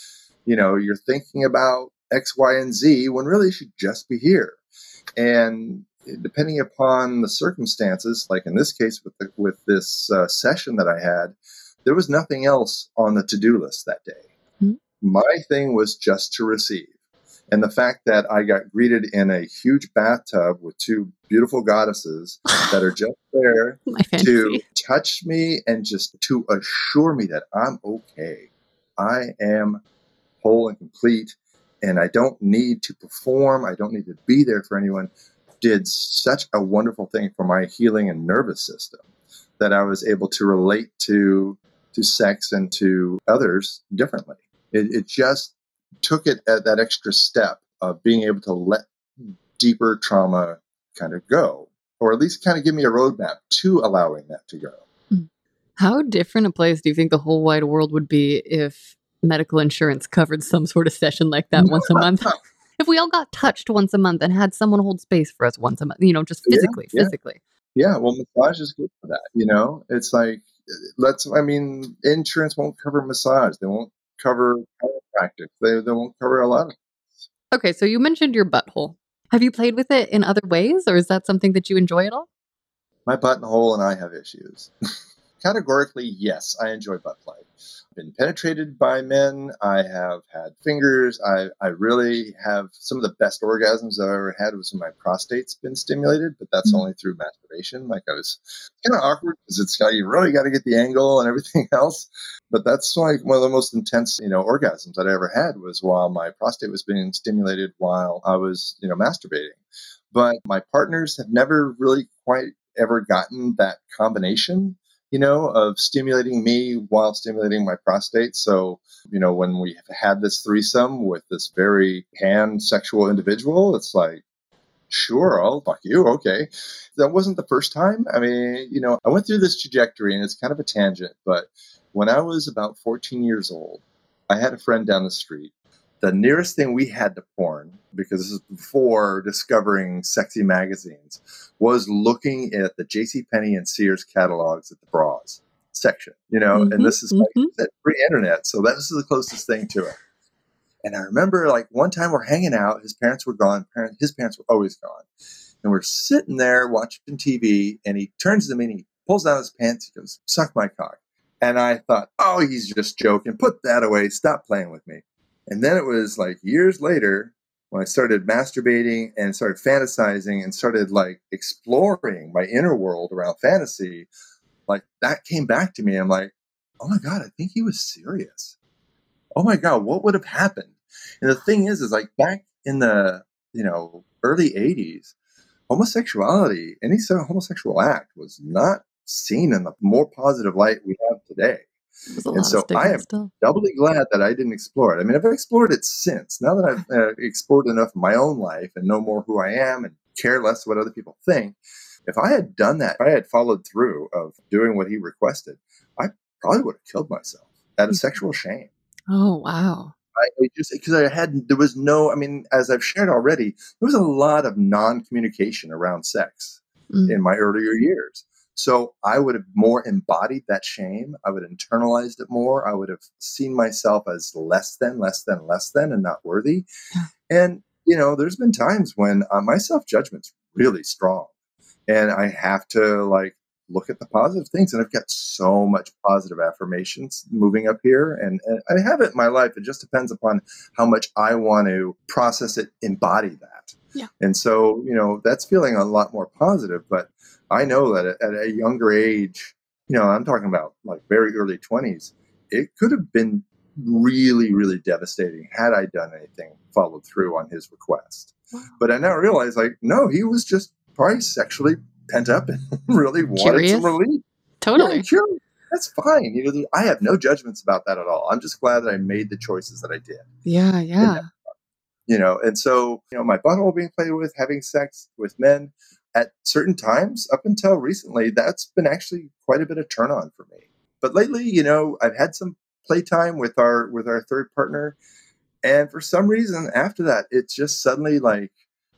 you know you're thinking about x y and z when really you should just be here and depending upon the circumstances like in this case with the, with this uh, session that i had there was nothing else on the to do list that day. Mm-hmm. My thing was just to receive. And the fact that I got greeted in a huge bathtub with two beautiful goddesses that are just there to touch me and just to assure me that I'm okay. I am whole and complete and I don't need to perform. I don't need to be there for anyone. Did such a wonderful thing for my healing and nervous system that I was able to relate to to sex and to others differently. It, it just took it at that extra step of being able to let deeper trauma kind of go, or at least kind of give me a roadmap to allowing that to go. Hmm. How different a place do you think the whole wide world would be if medical insurance covered some sort of session like that once a month? if we all got touched once a month and had someone hold space for us once a month, you know, just physically, yeah, yeah. physically. Yeah, well, massage is good for that. You know, it's like let's i mean insurance won't cover massage they won't cover they, they won't cover a lot of things. okay so you mentioned your butthole. Have you played with it in other ways or is that something that you enjoy at all? My buttonhole and i have issues categorically, yes, I enjoy butt play. I've been penetrated by men. I have had fingers. I, I really have some of the best orgasms I've ever had was when my prostate's been stimulated, but that's Mm. only through masturbation. Like I was kind of awkward because it's got you really got to get the angle and everything else. But that's like one of the most intense, you know, orgasms that I ever had was while my prostate was being stimulated while I was, you know, masturbating. But my partners have never really quite ever gotten that combination you know, of stimulating me while stimulating my prostate. So, you know, when we had this threesome with this very pansexual individual, it's like, sure, I'll fuck you. Okay. That wasn't the first time. I mean, you know, I went through this trajectory and it's kind of a tangent, but when I was about 14 years old, I had a friend down the street. The nearest thing we had to porn, because this is before discovering sexy magazines, was looking at the JCPenney and Sears catalogs at the bras section, you know, Mhm, and this is like mhm. that pre-internet, so that was the closest thing to it. And I remember like one time we're hanging out, his parents were gone, parent, his parents were always gone. And we're sitting there watching TV, and he turns to me and he pulls down his pants, he goes, Suck my cock. And I thought, Oh, he's just joking. Put that away. Stop playing with me. And then it was like years later when I started masturbating and started fantasizing and started like exploring my inner world around fantasy, like that came back to me. I'm like, oh my God, I think he was serious. Oh my God, what would have happened? And the thing is, is like back in the, you know, early 80s, homosexuality, any sort of homosexual act was not seen in the more positive light we have today And so I am- doubly glad that I didn't explore it. I mean, I've explored it since. Now that I've uh, explored enough of my own life and know more who I am and care less what other people think, if I had done that, if I had followed through of doing what he requested, I probably would have killed myself out of sexual shame. Oh wow. I, just because I had there was no. I mean, as I've shared already, there was a lot of non-communication around sex Mm. in my earlier years. So I would have more embodied that shame. I would have internalized it more. I would have seen myself as less than, less than, less than, and not worthy. And, you know, there's been times when uh, my self judgment's really strong. And I have to like look at the positive things. And I've got so much positive affirmations moving up here. And, and I have it in my life. It just depends upon how much I want to process it, embody that. Yeah. And so, you know, that's feeling a lot more positive. But I know that at, at a younger age, you know, I'm talking about like very early 20s, it could have been really, really devastating had I done anything followed through on his request. Wow. But I now realize, like, no, he was just probably sexually pent up and really wanted Curious? some relief. Totally. Yeah. That's fine. You know, I have no judgments about that at all. I'm just glad that I made the choices that I did Yeah, yeah. You know and so you know my butthole being played with having sex with men at certain times up until recently that's been actually quite a bit of turn on for me. But lately you know i've had some playtime with our with our third partner and for some reason after that it's just suddenly like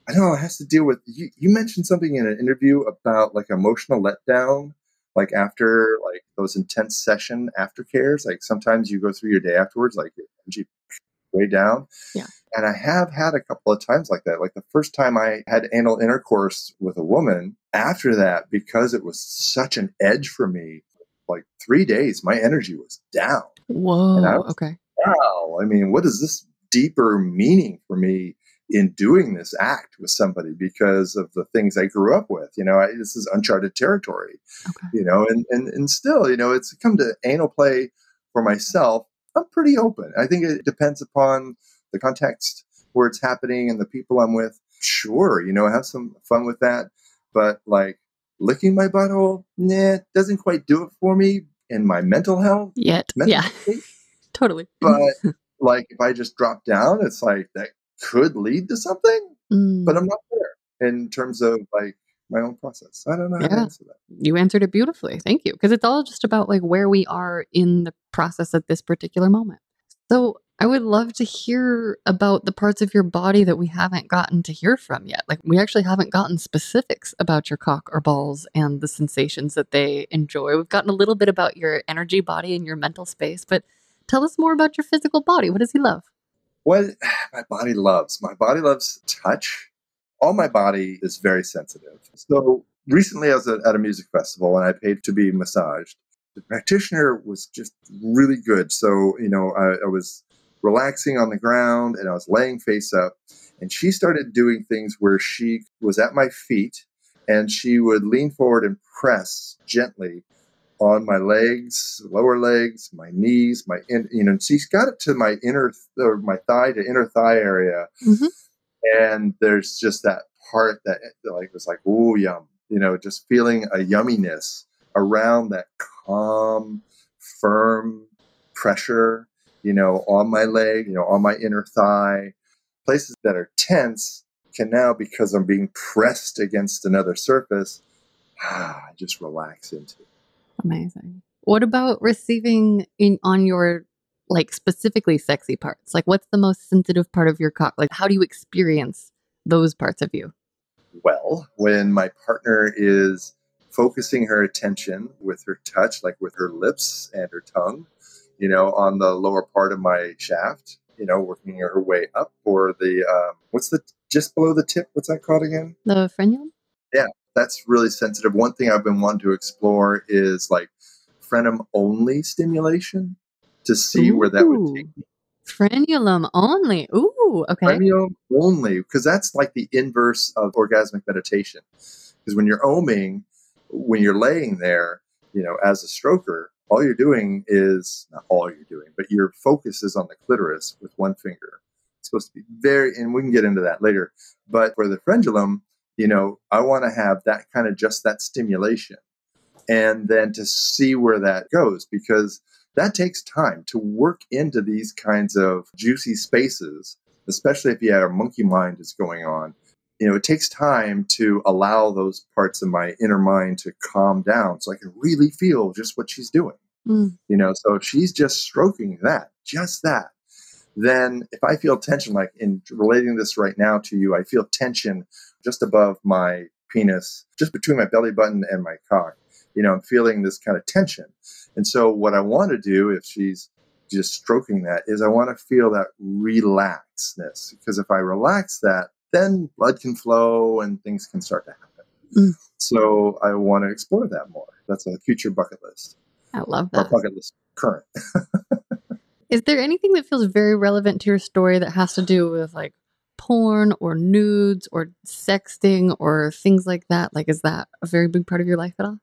i don't know it has to deal with you, you mentioned something in an interview about like emotional letdown like after like those intense session aftercares like sometimes you go through your day afterwards like way down and I have had a couple of times like that. Like the first time I had anal intercourse with a woman, after that, because it was such an edge for me, like three days, my energy was down. Whoa. And I was- okay. Wow. I mean, what is this deeper meaning for me in doing this act with somebody because of the things I grew up with? You know, I, this is uncharted territory, Okay. you know, and, and, and still, you know, it's come to anal play for myself. I'm pretty open. I think it depends upon the context where it's happening and the people I'm with. Sure, you know, have some fun with that. But like licking my butthole, nah, doesn't quite do it for me in my mental health. Yet. Mental Yeah. state. totally. But like if I just drop down, it's like that could lead to something, Mm. but I'm not there in terms of like my own process. I don't know how to Yeah. answer that. you answered it beautifully. Thank you. Because it's all just about like where we are in the process at this particular moment. So I would love to hear about the parts of your body that we haven't gotten to hear from yet. Like we actually haven't gotten specifics about your cock or balls and the sensations that they enjoy. We've gotten a little bit about your energy body and your mental space, but tell us more about your physical body. What does he love? What my body loves. My body loves touch. All my body is very sensitive. So recently I was at, a music festival and I paid to be massaged. the practitioner was just really good. So, you know, I, I was relaxing on the ground and I was laying face up. And she started doing things where she was at my feet and she would lean forward and press gently on my legs, lower legs, my knees, my in, you know, she's got it to my inner or my thigh to inner thigh area, mm-hmm. and there's just that part that like was like oh yum, you know, just feeling a yumminess around that calm, firm pressure, you know, on my leg, you know, on my inner thigh, places that are tense can now because I'm being pressed against another surface, ah, just relax into. Amazing. What about receiving in on your like specifically sexy parts? Like what's the most sensitive part of your cock? Like how do you experience those parts of you? Well, when my partner is focusing her attention with her touch, like with her lips and her tongue, you know, on the lower part of my shaft, you know, working her way up, or the um, what's the just below the tip? What's that called again? The frenulum. Yeah, that's really sensitive. One thing I've been wanting to explore is like frenum only stimulation to see Ooh. where that would take me. Frenulum only. Ooh, okay. Frenulum only, because that's like the inverse of orgasmic meditation. Because when you're oming, when you're laying there, you know, as a stroker, all you're doing is not all you're doing, but your focus is on the clitoris with one finger. It's supposed to be very, and we can get into that later. But for the frenulum, you know, I want to have that kind of just that stimulation and then to see where that goes because that takes time to work into these kinds of juicy spaces, especially if you have a monkey mind is going on. You know, it takes time to allow those parts of my inner mind to calm down so I can really feel just what she's doing. Mm. You know, so if she's just stroking that, just that, then if I feel tension, like in relating this right now to you, I feel tension just above my penis, just between my belly button and my cock. You know, I'm feeling this kind of tension. And so, what I want to do, if she's just stroking that, is I want to feel that relaxedness. Because if I relax that, then blood can flow and things can start to happen. Mm. So, I want to explore that more. That's a future bucket list. I love that. Or bucket list current. Is there anything that feels very relevant to your story that has to do with like porn or nudes or sexting or things like that? Like, is that a very big part of your life at all?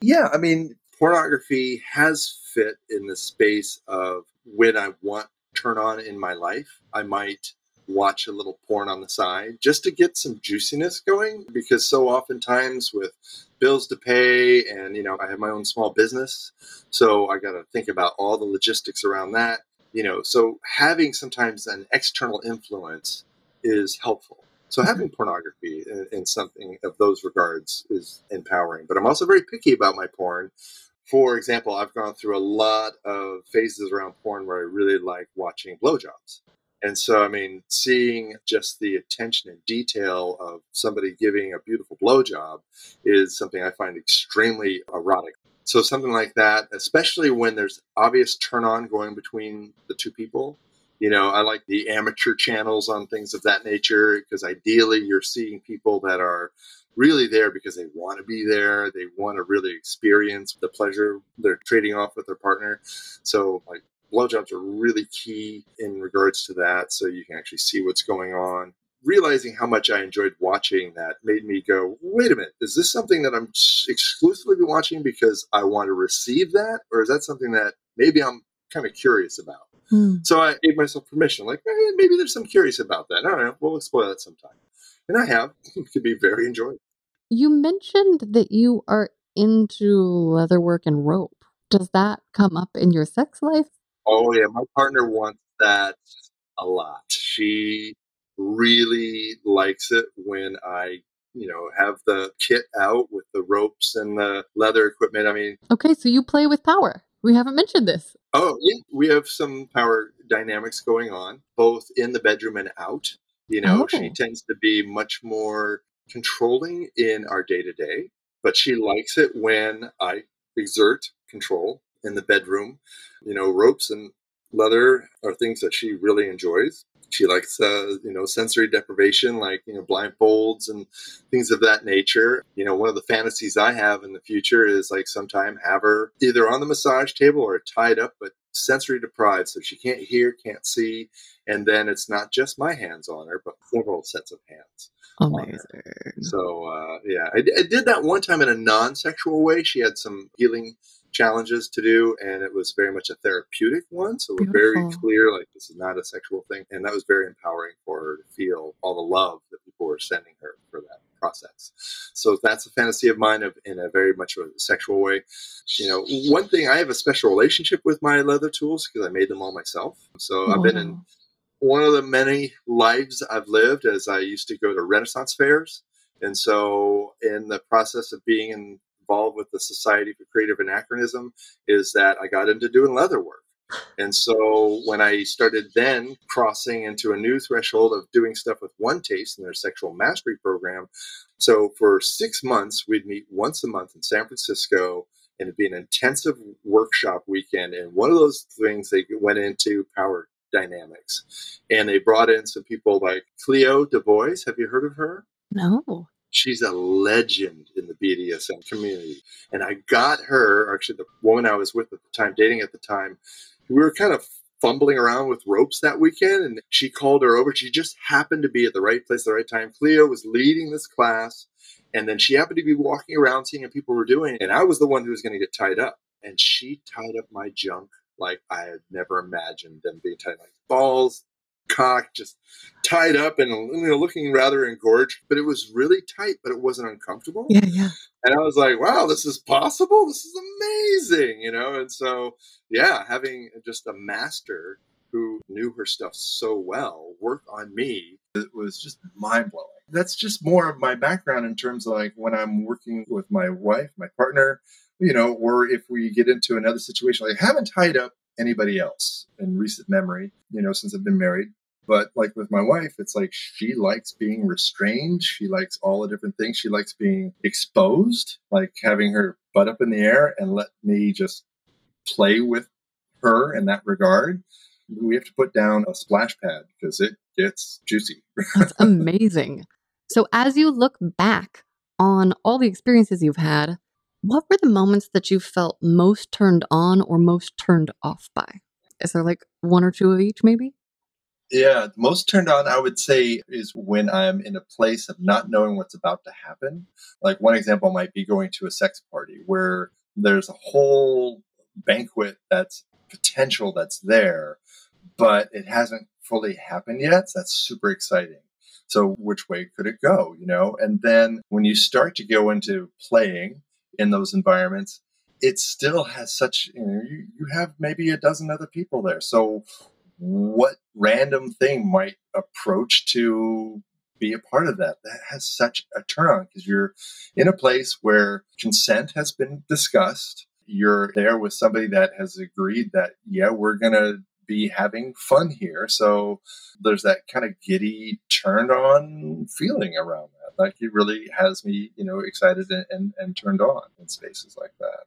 Yeah, I mean, pornography has fit in the space of when I want turn on in my life. I might watch a little porn on the side just to get some juiciness going because so oftentimes with bills to pay and you know I have my own small business so I got to think about all the logistics around that you know so having sometimes an external influence is helpful. So mm-hmm. having pornography in, in, something of those regards is empowering. But I'm also very picky about my porn. For example, I've gone through a lot of phases around porn where I really like watching blowjobs. And so, I mean, seeing just the attention and detail of somebody giving a beautiful blowjob is something I find extremely erotic. So, something like that, especially when there's obvious turn on going between the two people, you know, I like the amateur channels on things of that nature because ideally you're seeing people that are really there because they want to be there. They want to really experience the pleasure they're trading off with their partner. So, like, blowjobs are really key in regards to that. So you can actually see what's going on. Realizing how much I enjoyed watching that made me go, wait a minute, is this something that I'm exclusively watching because I want to receive that? Or is that something that maybe I'm kind of curious about? Mm. So I gave myself permission, like eh, maybe there's some curious about that. I don't know. We'll explore that sometime. And I have. It could be very enjoyable. You mentioned that you are into leatherwork and rope. Does that come up in your sex life? Oh yeah, my partner wants that a lot. She really likes it when I you know, have the kit out with the ropes and the leather equipment. I mean, okay, so you play with power. We haven't mentioned this. Oh, yeah. We have some power dynamics going on, both in the bedroom and out. You know, oh. she tends to be much more controlling in our day to day, but she likes it when I exert control in the bedroom. You know, ropes and leather are things that she really enjoys. She likes, uh, you know, sensory deprivation, like you know, blindfolds and things of that nature. You know, one of the fantasies I have in the future is like sometime have her either on the massage table or tied up, but sensory deprived, so she can't hear, can't see, and then it's not just my hands on her, but several sets of hands. Amazing. So uh, yeah, I, I, did that one time in a non-sexual way. She had some healing challenges to do, and it was very much a therapeutic one. So we're Beautiful. very clear, like this is not a sexual thing, and that was very empowering for her to feel all the love that people were sending her for that process. So that's a fantasy of mine of in a very much of a sexual way. You know, one thing I have a special relationship with my leather tools because I made them all myself. So I've been in one of the many lives I've lived as I used to go to Renaissance fairs. And so, in the process of being involved with the Society for Creative Anachronism, is that I got into doing leather work. And so, when I started then crossing into a new threshold of doing stuff with One Taste in their sexual mastery program, so for six months, we'd meet once a month in San Francisco and it'd be an intensive workshop weekend. And one of those things they went into power dynamics. And they brought in some people like Cleo DuBois. Have you heard of her? No. She's a legend in the BDSM community. And I got her, actually, the woman I was with at the time, dating at the time, we were kind of fumbling around with ropes that weekend. And she called her over. She just happened to be at the right place at the right time. Cleo was leading this class. And then she happened to be walking around seeing what people were doing. And I was the one who was going to get tied up. And she tied up my junk like I had never imagined them being tied, like balls, cocked, just tied up and you know looking rather engorged. But it was really tight, but it wasn't uncomfortable. Yeah, yeah. And I was like, wow, this is possible. This is amazing, you know. And so, yeah, having just a master who knew her stuff so well work on me it was just mind blowing. That's just more of my background in terms of like when I'm working with my wife, my partner, you know, or if we get into another situation, like I haven't tied up anybody else in recent memory, you know, since I've been married. But like with my wife, it's like she likes being restrained. She likes all the different things. She likes being exposed, like having her butt up in the air and let me just play with her in that regard. We have to put down a splash pad because it gets juicy. That's amazing. So, as you look back on all the experiences you've had, what were the moments that you felt most turned on or most turned off by? Is there like one or two of each, maybe? Yeah, most turned on, I would say, is when I'm in a place of not knowing what's about to happen. Like one example might be going to a sex party where there's a whole banquet that's potential that's there, but it hasn't fully happened yet. So that's super exciting. So which way could it go, you know? And then when you start to go into playing, in those environments, it still has such, you know, you, you have maybe a dozen other people there. So, what random thing might approach to be a part of that? That has such a turn on because you're in a place where consent has been discussed. You're there with somebody that has agreed that, yeah, we're going to be having fun here. So there's that kind of giddy, turned on feeling around that. Like it really has me, you know, excited and, and, and turned on in spaces like that.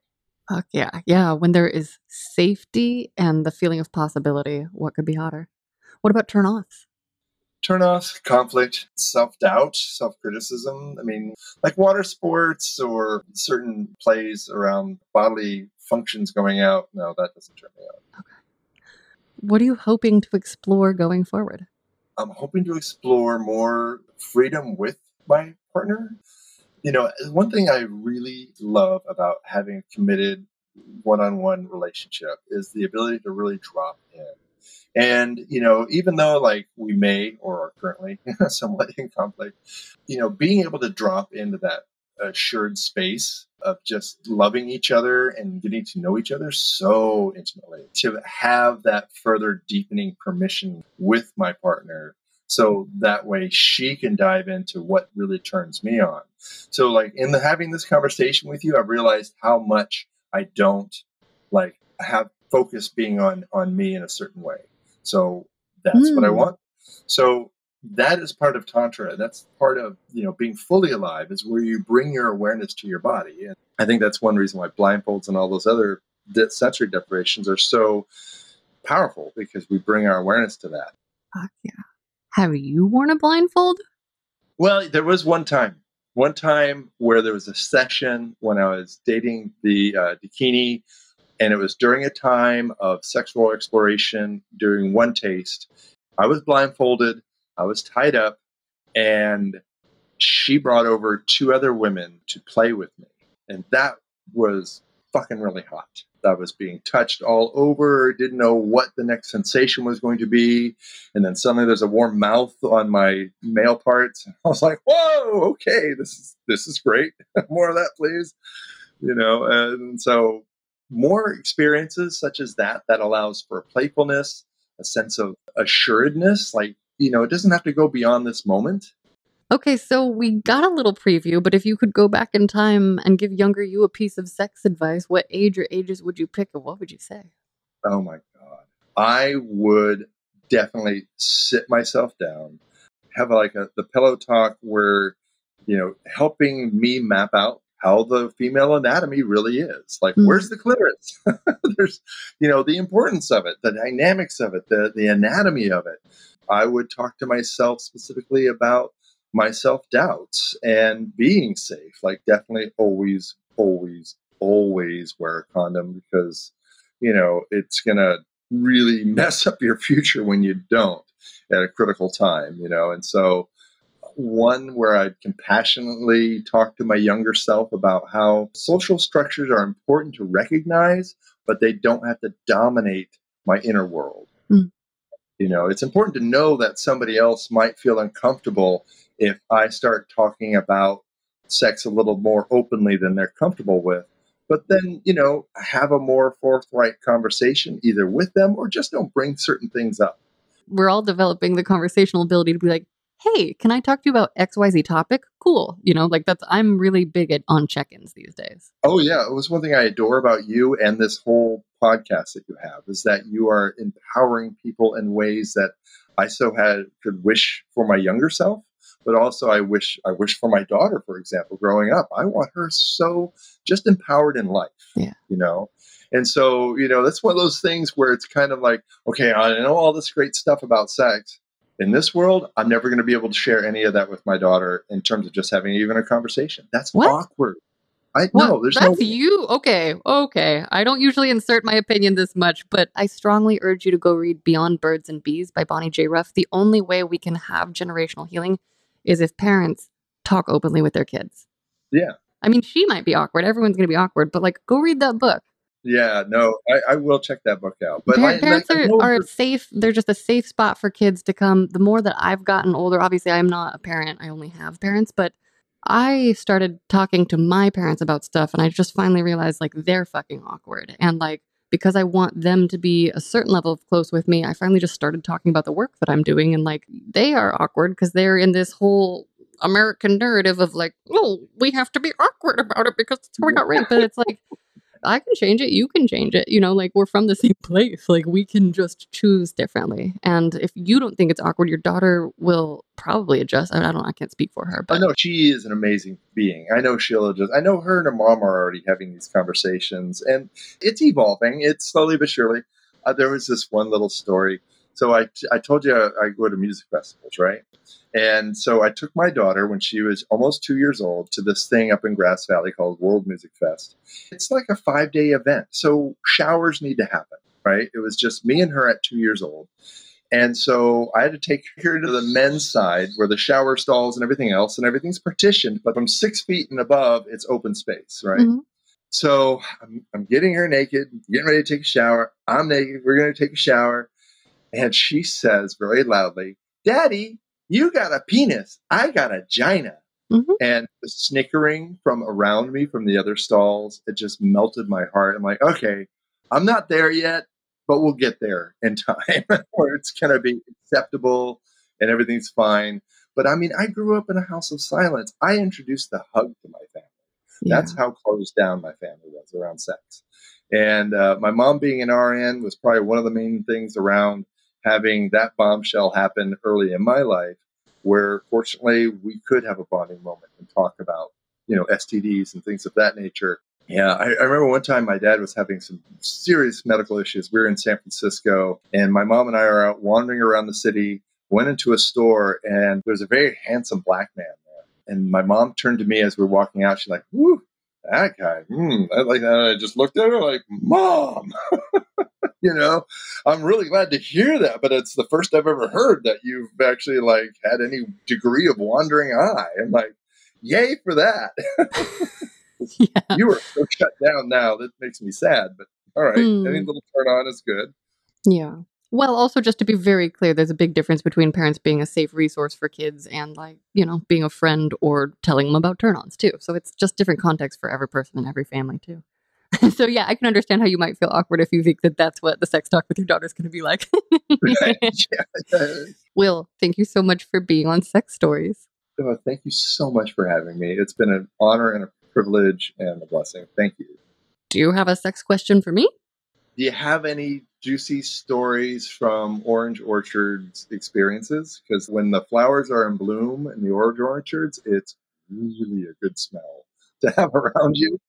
Fuck yeah. Yeah. When there is safety and the feeling of possibility, what could be hotter? What about turn offs? Turn offs, conflict, self doubt, self criticism. I mean, like water sports or certain plays around bodily functions going out. No, that doesn't turn me on. Okay. What are you hoping to explore going forward? I'm hoping to explore more freedom with my partner. You know, one thing I really love about having a committed one on one relationship is the ability to really drop in. And, you know, even though like we may or are currently somewhat in conflict, you know, being able to drop into that assured space of just loving each other and getting to know each other so intimately to have that further deepening permission with my partner so that way she can dive into what really turns me on so like in the having this conversation with you i've realized how much i don't like have focus being on on me in a certain way so that's mm. what i hmm. want so that is part of tantra that's part of you know being fully alive is where you bring your awareness to your body and i think that's one reason why blindfolds and all those other sensory deprivations are so powerful because we bring our awareness to that. Fuck yeah. Have you worn a blindfold? Well, there was one time, one time where there was a session when I was dating the uh, and it was during a time of sexual exploration during one taste. I was blindfolded, I was tied up, and she brought over two other women to play with me. And that was fucking really hot. I was being touched all over, didn't know what the next sensation was going to be. And then suddenly there's a warm mouth on my male parts. I was like, whoa, okay, this is this is great. more of that, please. You know, and so more experiences such as that that allows for playfulness, a sense of assuredness, like, you know, it doesn't have to go beyond this moment. Okay, so we got a little preview, but if you could go back in time and give younger you a piece of sex advice, what age or ages would you pick and what would you say? Oh my God. I would definitely sit myself down, have like a, the pillow talk where, you know, helping me map out how the female anatomy really is. Like, mm. where's the clitoris? There's, you know, the importance of it, the dynamics of it, the, the anatomy of it. I would talk to myself specifically about my self doubts and being safe. Like, definitely always, always, always wear a condom because, you know, it's going to really mess up your future when you don't at a critical time, you know. And so, one where I'd compassionately talk to my younger self about how social structures are important to recognize, but they don't have to dominate my inner world. You know, it's important to know that somebody else might feel uncomfortable if I start talking about sex a little more openly than they're comfortable with. But then, you know, have a more forthright conversation either with them or just don't bring certain things up. We're all developing the conversational ability to be like, hey, can I talk to you about XYZ topic? Cool. You know, like that's, I'm really big at on check ins these days. Oh, yeah. It was one thing I adore about you and this whole podcast that you have is that you are empowering people in ways that I so had could wish for my younger self but also I wish I wish for my daughter, for example, growing up. I want her so just empowered in life. Yeah. You know? And so, you know, that's one of those things where it's kind of like, okay, I know all this great stuff about sex. In this world, I'm never going to be able to share any of that with my daughter in terms of just having even a conversation. That's what? awkward. I know there's no. that's no you. Okay, okay. I don't usually insert my opinion this much, but I strongly urge you to go read Beyond Birds and Bees by Bonnie J. Rough. The only way we can have generational healing is if parents talk openly with their kids. Yeah. I mean, she might be awkward. Everyone's going to be awkward, but like, go read that book. Yeah, no, I, I will check that book out. But Par- parents are, are safe. They're just a safe spot for kids to come. The more that I've gotten older, obviously, I'm not a parent. I only have parents, but I started talking to my parents about stuff, and I just finally realized like they're fucking awkward, and like because I want them to be a certain level of close with me, I finally just started talking about the work that I'm doing. And like, they are awkward because they're in this whole American narrative of like, oh, we have to be awkward about it because how we got raped. But it's like, I can change it. You can change it. You know, like we're from the same place. Like we can just choose differently. And if you don't think it's awkward, your daughter will probably adjust. I, don't know. I can't speak for her, but I know she is an amazing being. I know she'll adjust. I know her and her mom are already having these conversations, and it's evolving. It's slowly but surely. Uh, there was this one little story. So I, I told you I, I go to music festivals, right? And so I took my daughter when she was almost two years old to this thing up in Grass Valley called World Music Fest. It's like a five day event. So showers need to happen, right? It was just me and her at two years old. And so I had to take her to the men's side where the shower stalls and everything else, and everything's partitioned, but from six feet and above, it's open space, right? Mm-hmm. So I'm, I'm getting her naked, getting ready to take a shower. I'm naked. We're going to take a shower. And she says very loudly, Daddy, you got a penis. I got a gina. Mm-hmm. And the snickering from around me from the other stalls, it just melted my heart. I'm like, okay, I'm not there yet, but we'll get there in time where it's going to be acceptable and everything's fine. But I mean, I grew up in a house of silence. I introduced the hug to my family. Yeah. That's how closed down my family was around sex. And uh, my mom being an RN was probably one of the main things around having that bombshell happen early in my life, where fortunately we could have a bonding moment and talk about, you know, STDs and things of that nature. Yeah, I, I, remember one time my dad was having some serious medical issues. We were in San Francisco, and my mom and I are out wandering around the city. Went into a store, and there's a very handsome black man there. And my mom turned to me as we were walking out. She's like, "Whoo, that guy!" Mm. I like that. I just looked at her like, "Mom." you know, I'm really glad to hear that, but it's the first I've ever heard that you've actually like had any degree of wandering eye. I'm like, yay for that. yeah. You are so shut down now. That makes me sad, but all right. Mm. Any little turn on is good. Yeah. Well, also just to be very clear, there's a big difference between parents being a safe resource for kids and like, you know, being a friend or telling them about turn-ons too. So it's just different context for every person and every family too. so yeah, I can understand how you might feel awkward if you think that that's what the sex talk with your daughter is going to be like. Will, thank you so much for being on Sex Stories. Oh, thank you so much for having me. It's been an honor and a privilege and a blessing. Thank you. Do you have a sex question for me? Do you have any juicy stories from orange orchards experiences? Because when the flowers are in bloom in the orange orchards, it's really a good smell to have around you.